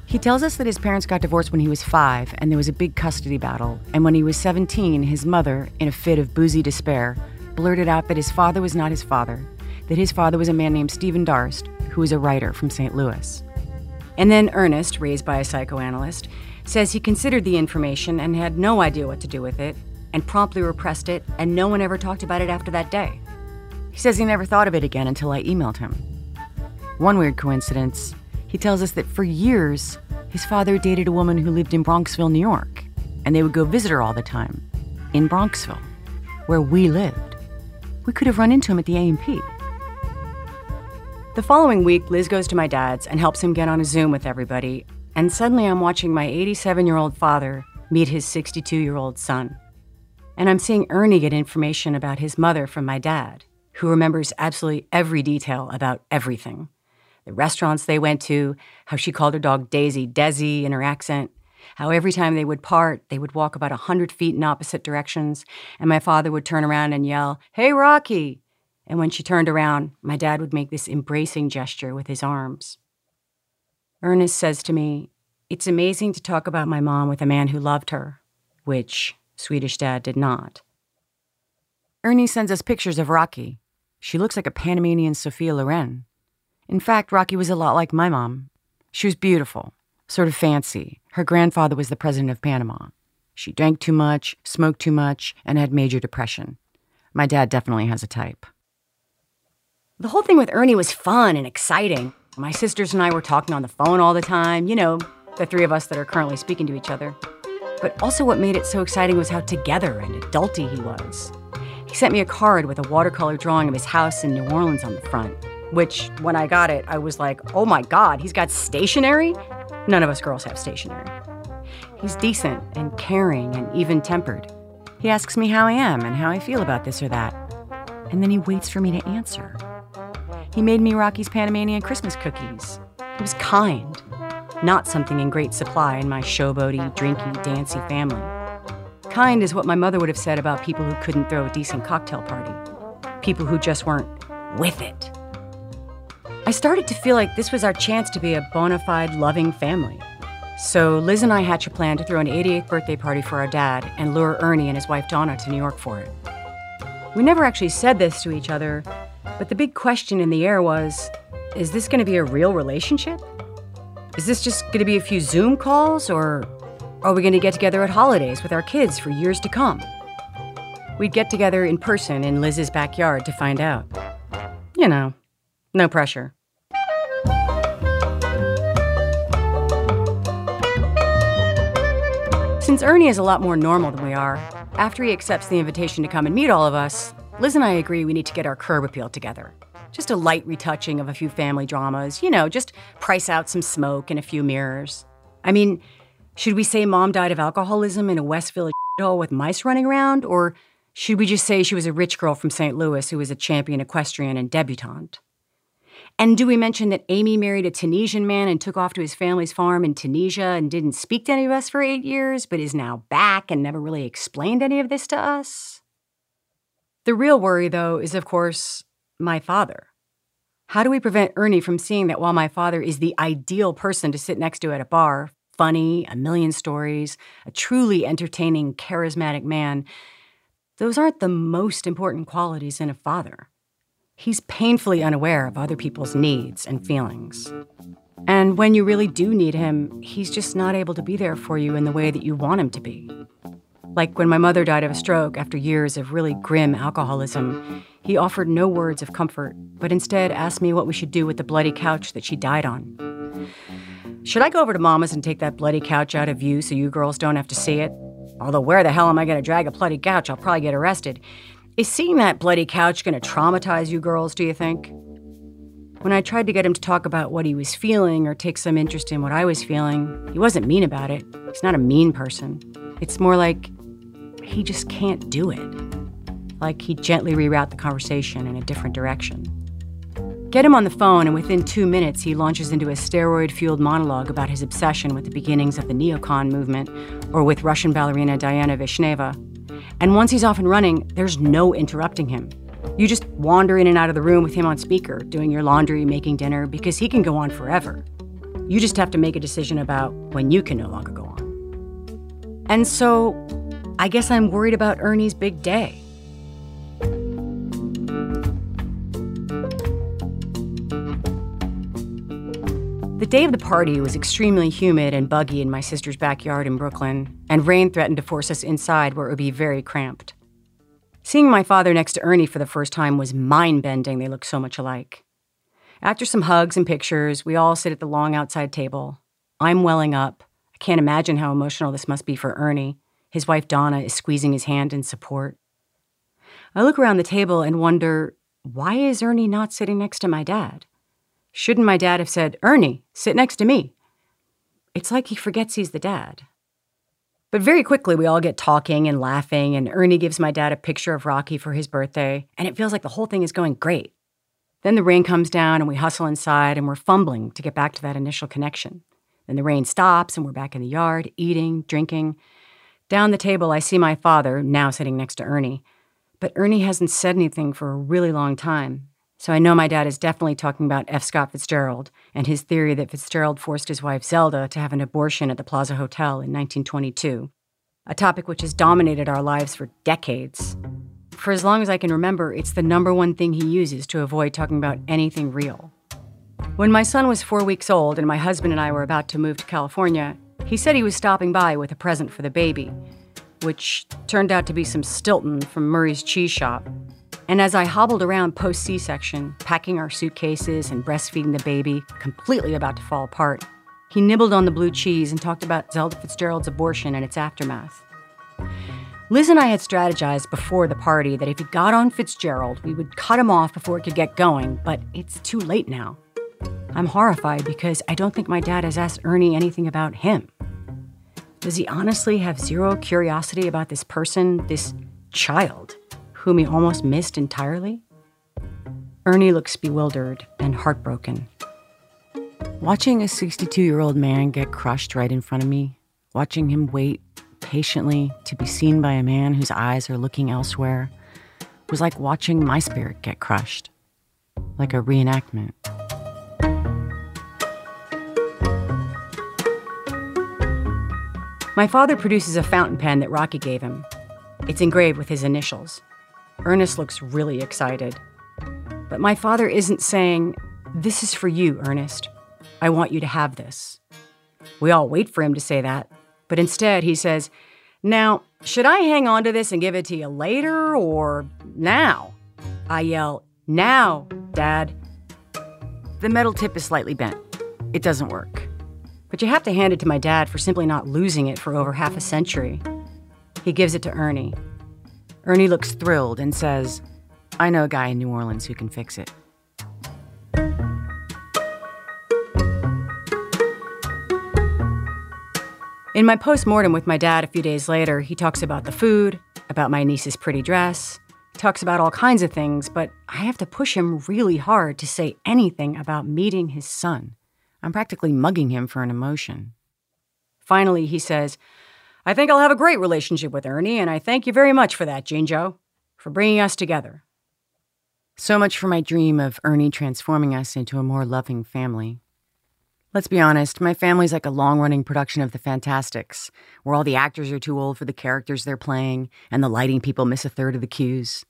S21: He tells us that his parents got divorced when he was five and there was a big custody battle. And when he was 17, his mother, in a fit of boozy despair, blurted out that his father was not his father, that his father was a man named Stephen Darst, who was a writer from St. Louis. And then Ernest, raised by a psychoanalyst, says he considered the information and had no idea what to do with it, and promptly repressed it, and no one ever talked about it after that day. He says he never thought of it again until I emailed him. One weird coincidence, he tells us that for years, his father dated a woman who lived in Bronxville, New York, and they would go visit her all the time in Bronxville, where we lived. We could have run into him at the A&P. The following week, Liz goes to my dad's and helps him get on a Zoom with everybody, and suddenly I'm watching my 87 year old father meet his 62 year old son. And I'm seeing Ernie get information about his mother from my dad, who remembers absolutely every detail about everything the restaurants they went to, how she called her dog Daisy Desi in her accent, how every time they would part, they would walk about a 100 feet in opposite directions, and my father would turn around and yell, Hey, Rocky! And when she turned around, my dad would make this embracing gesture with his arms. Ernest says to me, It's amazing to talk about my mom with a man who loved her, which Swedish dad did not. Ernie sends us pictures of Rocky. She looks like a Panamanian Sophia Loren. In fact, Rocky was a lot like my mom. She was beautiful, sort of fancy. Her grandfather was the president of Panama. She drank too much, smoked too much, and had major depression. My dad definitely has a type. The whole thing with Ernie was fun and exciting. My sisters and I were talking on the phone all the time, you know, the three of us that are currently speaking to each other. But also, what made it so exciting was how together and adulty he was. He sent me a card with a watercolor drawing of his house in New Orleans on the front, which, when I got it, I was like, oh my God, he's got stationery? None of us girls have stationery. He's decent and caring and even tempered. He asks me how I am and how I feel about this or that. And then he waits for me to answer. He made me Rocky's Panamanian Christmas cookies. He was kind, not something in great supply in my showboaty, drinky, dancy family. Kind is what my mother would have said about people who couldn't throw a decent cocktail party, people who just weren't with it. I started to feel like this was our chance to be a bona fide, loving family. So Liz and I hatch a plan to throw an 88th birthday party for our dad and lure Ernie and his wife Donna to New York for it. We never actually said this to each other, but the big question in the air was is this going to be a real relationship? Is this just going to be a few Zoom calls, or are we going to get together at holidays with our kids for years to come? We'd get together in person in Liz's backyard to find out. You know, no pressure. Since Ernie is a lot more normal than we are, after he accepts the invitation to come and meet all of us, Liz and I agree we need to get our curb appeal together. Just a light retouching of a few family dramas, you know, just price out some smoke and a few mirrors. I mean, should we say mom died of alcoholism in a West Village hole with mice running around? Or should we just say she was a rich girl from St. Louis who was a champion equestrian and debutante? And do we mention that Amy married a Tunisian man and took off to his family's farm in Tunisia and didn't speak to any of us for eight years, but is now back and never really explained any of this to us? The real worry, though, is of course my father. How do we prevent Ernie from seeing that while my father is the ideal person to sit next to at a bar, funny, a million stories, a truly entertaining, charismatic man, those aren't the most important qualities in a father? he's painfully unaware of other people's needs and feelings. And when you really do need him, he's just not able to be there for you in the way that you want him to be. Like when my mother died of a stroke after years of really grim alcoholism, he offered no words of comfort, but instead asked me what we should do with the bloody couch that she died on. Should I go over to Mama's and take that bloody couch out of view so you girls don't have to see it? Although, where the hell am I going to drag a bloody couch? I'll probably get arrested. Is seeing that bloody couch going to traumatize you girls, do you think? When I tried to get him to talk about what he was feeling or take some interest in what I was feeling, he wasn't mean about it. He's not a mean person. It's more like he just can't do it. Like he gently reroute the conversation in a different direction. Get him on the phone, and within two minutes, he launches into a steroid fueled monologue about his obsession with the beginnings of the neocon movement or with Russian ballerina Diana Vishneva and once he's off and running, there's no interrupting him. You just wander in and out of the room with him on speaker, doing your laundry, making dinner, because he can go on forever. You just have to make a decision about when you can no longer go on. And so, I guess I'm worried about Ernie's big day. The day of the party was extremely humid and buggy in my sister's backyard in Brooklyn, and rain threatened to force us inside where it would be very cramped. Seeing my father next to Ernie for the first time was mind bending, they looked so much alike. After some hugs and pictures, we all sit at the long outside table. I'm welling up. I can't imagine how emotional this must be for Ernie. His wife Donna is squeezing his hand in support. I look around the table and wonder why is Ernie not sitting next to my dad? Shouldn't my dad have said, Ernie, sit next to me? It's like he forgets he's the dad. But very quickly, we all get talking and laughing, and Ernie gives my dad a picture of Rocky for his birthday, and it feels like the whole thing is going great. Then the rain comes down, and we hustle inside, and we're fumbling to get back to that initial connection. Then the rain stops, and we're back in the yard, eating, drinking. Down the table, I see my father, now sitting next to Ernie. But Ernie hasn't said anything for a really long time, so I know my dad is definitely talking about F. Scott Fitzgerald and his theory that Fitzgerald forced his wife Zelda to have an abortion at the Plaza Hotel in 1922, a topic which has dominated our lives for decades. For as long as I can remember, it's the number one thing he uses to avoid talking about anything real. When my son was four weeks old and my husband and I were about to move to California, he said he was stopping by with a present for the baby, which turned out to be some Stilton from Murray's Cheese Shop. And as I hobbled around post C section, packing our suitcases and breastfeeding the baby, completely about to fall apart, he nibbled on the blue cheese and talked about Zelda Fitzgerald's abortion and its aftermath. Liz and I had strategized before the party that if he got on Fitzgerald, we would cut him off before it could get going, but it's too late now. I'm horrified because I don't think my dad has asked Ernie anything about him. Does he honestly have zero curiosity about this person, this child? Whom he almost missed entirely? Ernie looks bewildered and heartbroken. Watching a 62 year old man get crushed right in front of me, watching him wait patiently to be seen by a man whose eyes are looking elsewhere, was like watching my spirit get crushed, like a reenactment. My father produces a fountain pen that Rocky gave him. It's engraved with his initials. Ernest looks really excited. But my father isn't saying, This is for you, Ernest. I want you to have this. We all wait for him to say that, but instead he says, Now, should I hang on to this and give it to you later or now? I yell, Now, Dad. The metal tip is slightly bent. It doesn't work. But you have to hand it to my dad for simply not losing it for over half a century. He gives it to Ernie, Ernie looks thrilled and says, I know a guy in New Orleans who can fix it. In my post mortem with my dad a few days later, he talks about the food, about my niece's pretty dress, talks about all kinds of things, but I have to push him really hard to say anything about meeting his son. I'm practically mugging him for an emotion. Finally, he says, I think I'll have a great relationship with Ernie, and I thank you very much for that, Jane Joe, for bringing us together. So much for my dream of Ernie transforming us into a more loving family. Let's be honest, my family's like a long running production of The Fantasticks, where all the actors are too old for the characters they're playing, and the lighting people miss a third of the cues.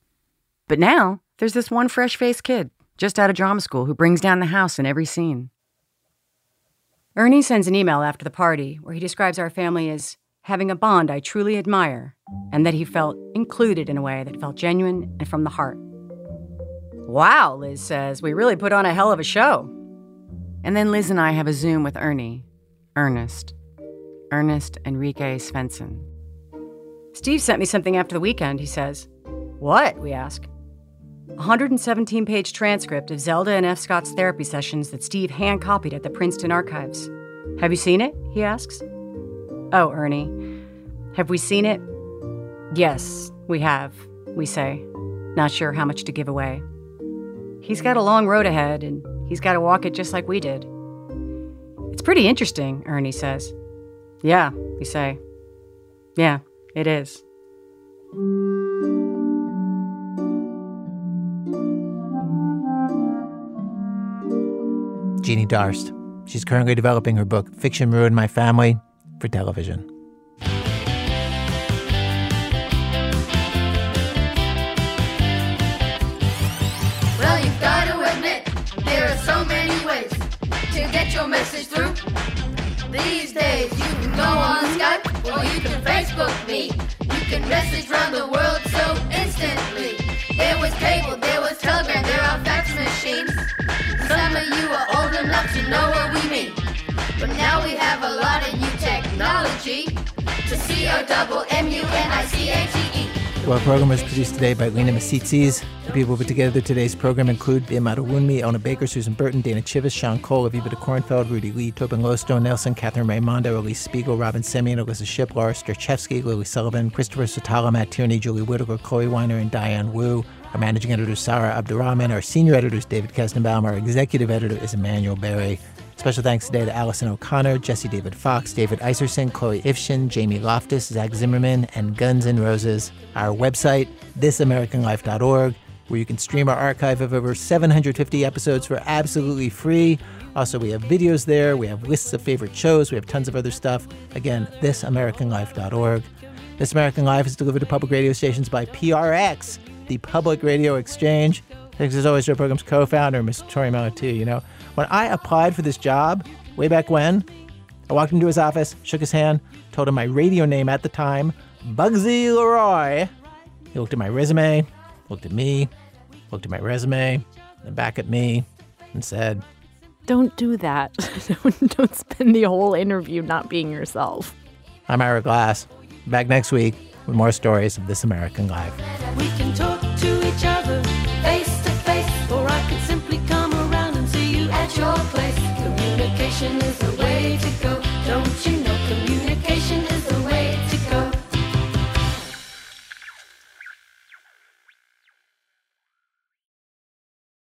S21: But now, there's this one fresh faced kid, just out of drama school, who brings down the house in every scene. Ernie sends an email after the party where he describes our family as having a bond I truly admire, and that he felt included in a way that felt genuine and from the heart. Wow, Liz says, we really put on a hell of a show. And then Liz and I have a Zoom with Ernie, Ernest, Ernest Enrique Svensson. Steve sent me something after the weekend, he says. What? We ask. A 117 page transcript of Zelda and F. Scott's therapy sessions that Steve hand copied at the Princeton Archives. Have you seen it? He asks. Oh, Ernie, have we seen it? Yes, we have, we say, not sure how much to give away. He's got a long road ahead, and he's got to walk it just like we did. It's pretty interesting, Ernie says. Yeah, we say. Yeah, it is.
S1: Jeannie Darst. She's currently developing her book, Fiction Ruined My Family, for television.
S22: Well, you've got to admit, there are so many ways to get your message through. These days, you can go on Skype or you can Facebook me. You can message around the world so instantly. There was cable, there was telegram, there are fax machines. Some of you are old enough to know what we mean. But now we have a lot of new technology to C O double M U N I C A T E.
S1: Our program was produced today by Lina Misitzis. The people who put together today's program include Bim Adewunmi, Elna Baker, Susan Burton, Dana Chivvis, Sean Cole, Aviva DeKornfeld, Rudy Lee, Tobin Lowstone, Nelson, Catherine Raimondo, Elise Spiegel, Robin Semien, Alissa Shipp, Laura Starecheski, Lily Sullivan, Christopher Swetala, Matt Tierney, Julie Whitaker, Chloe Weiner, and Diane Wu. Our managing editor is Sarah Abdurrahman. Our senior editor is David Kestenbaum. Our executive editor is Emanuel Berry. Special thanks today to Allison O'Connor, Jesse David Fox, David Iserson, Chloe Ifshin, Jamie Loftus, Zach Zimmerman, and Guns N' Roses. Our website, thisamericanlife.org, where you can stream our archive of over 750 episodes for absolutely free. Also, we have videos there, we have lists of favorite shows, we have tons of other stuff. Again, thisamericanlife.org. This American Life is delivered to public radio stations by PRX, the Public Radio Exchange. Thanks as always to our program's co-founder, Mr. Torey Malatia. You know, when I applied for this job way back when, I walked into his office, shook his hand, told him my radio name at the time, Bugsy Leroy. He looked at my resume, looked at me, looked at my resume, then back at me, and said,
S16: Don't do that. don't, don't spend the whole interview not being yourself.
S1: I'm Ira Glass. Back next week with more stories of This American Life.
S22: your place. Communication is the way to go. Don't you know communication?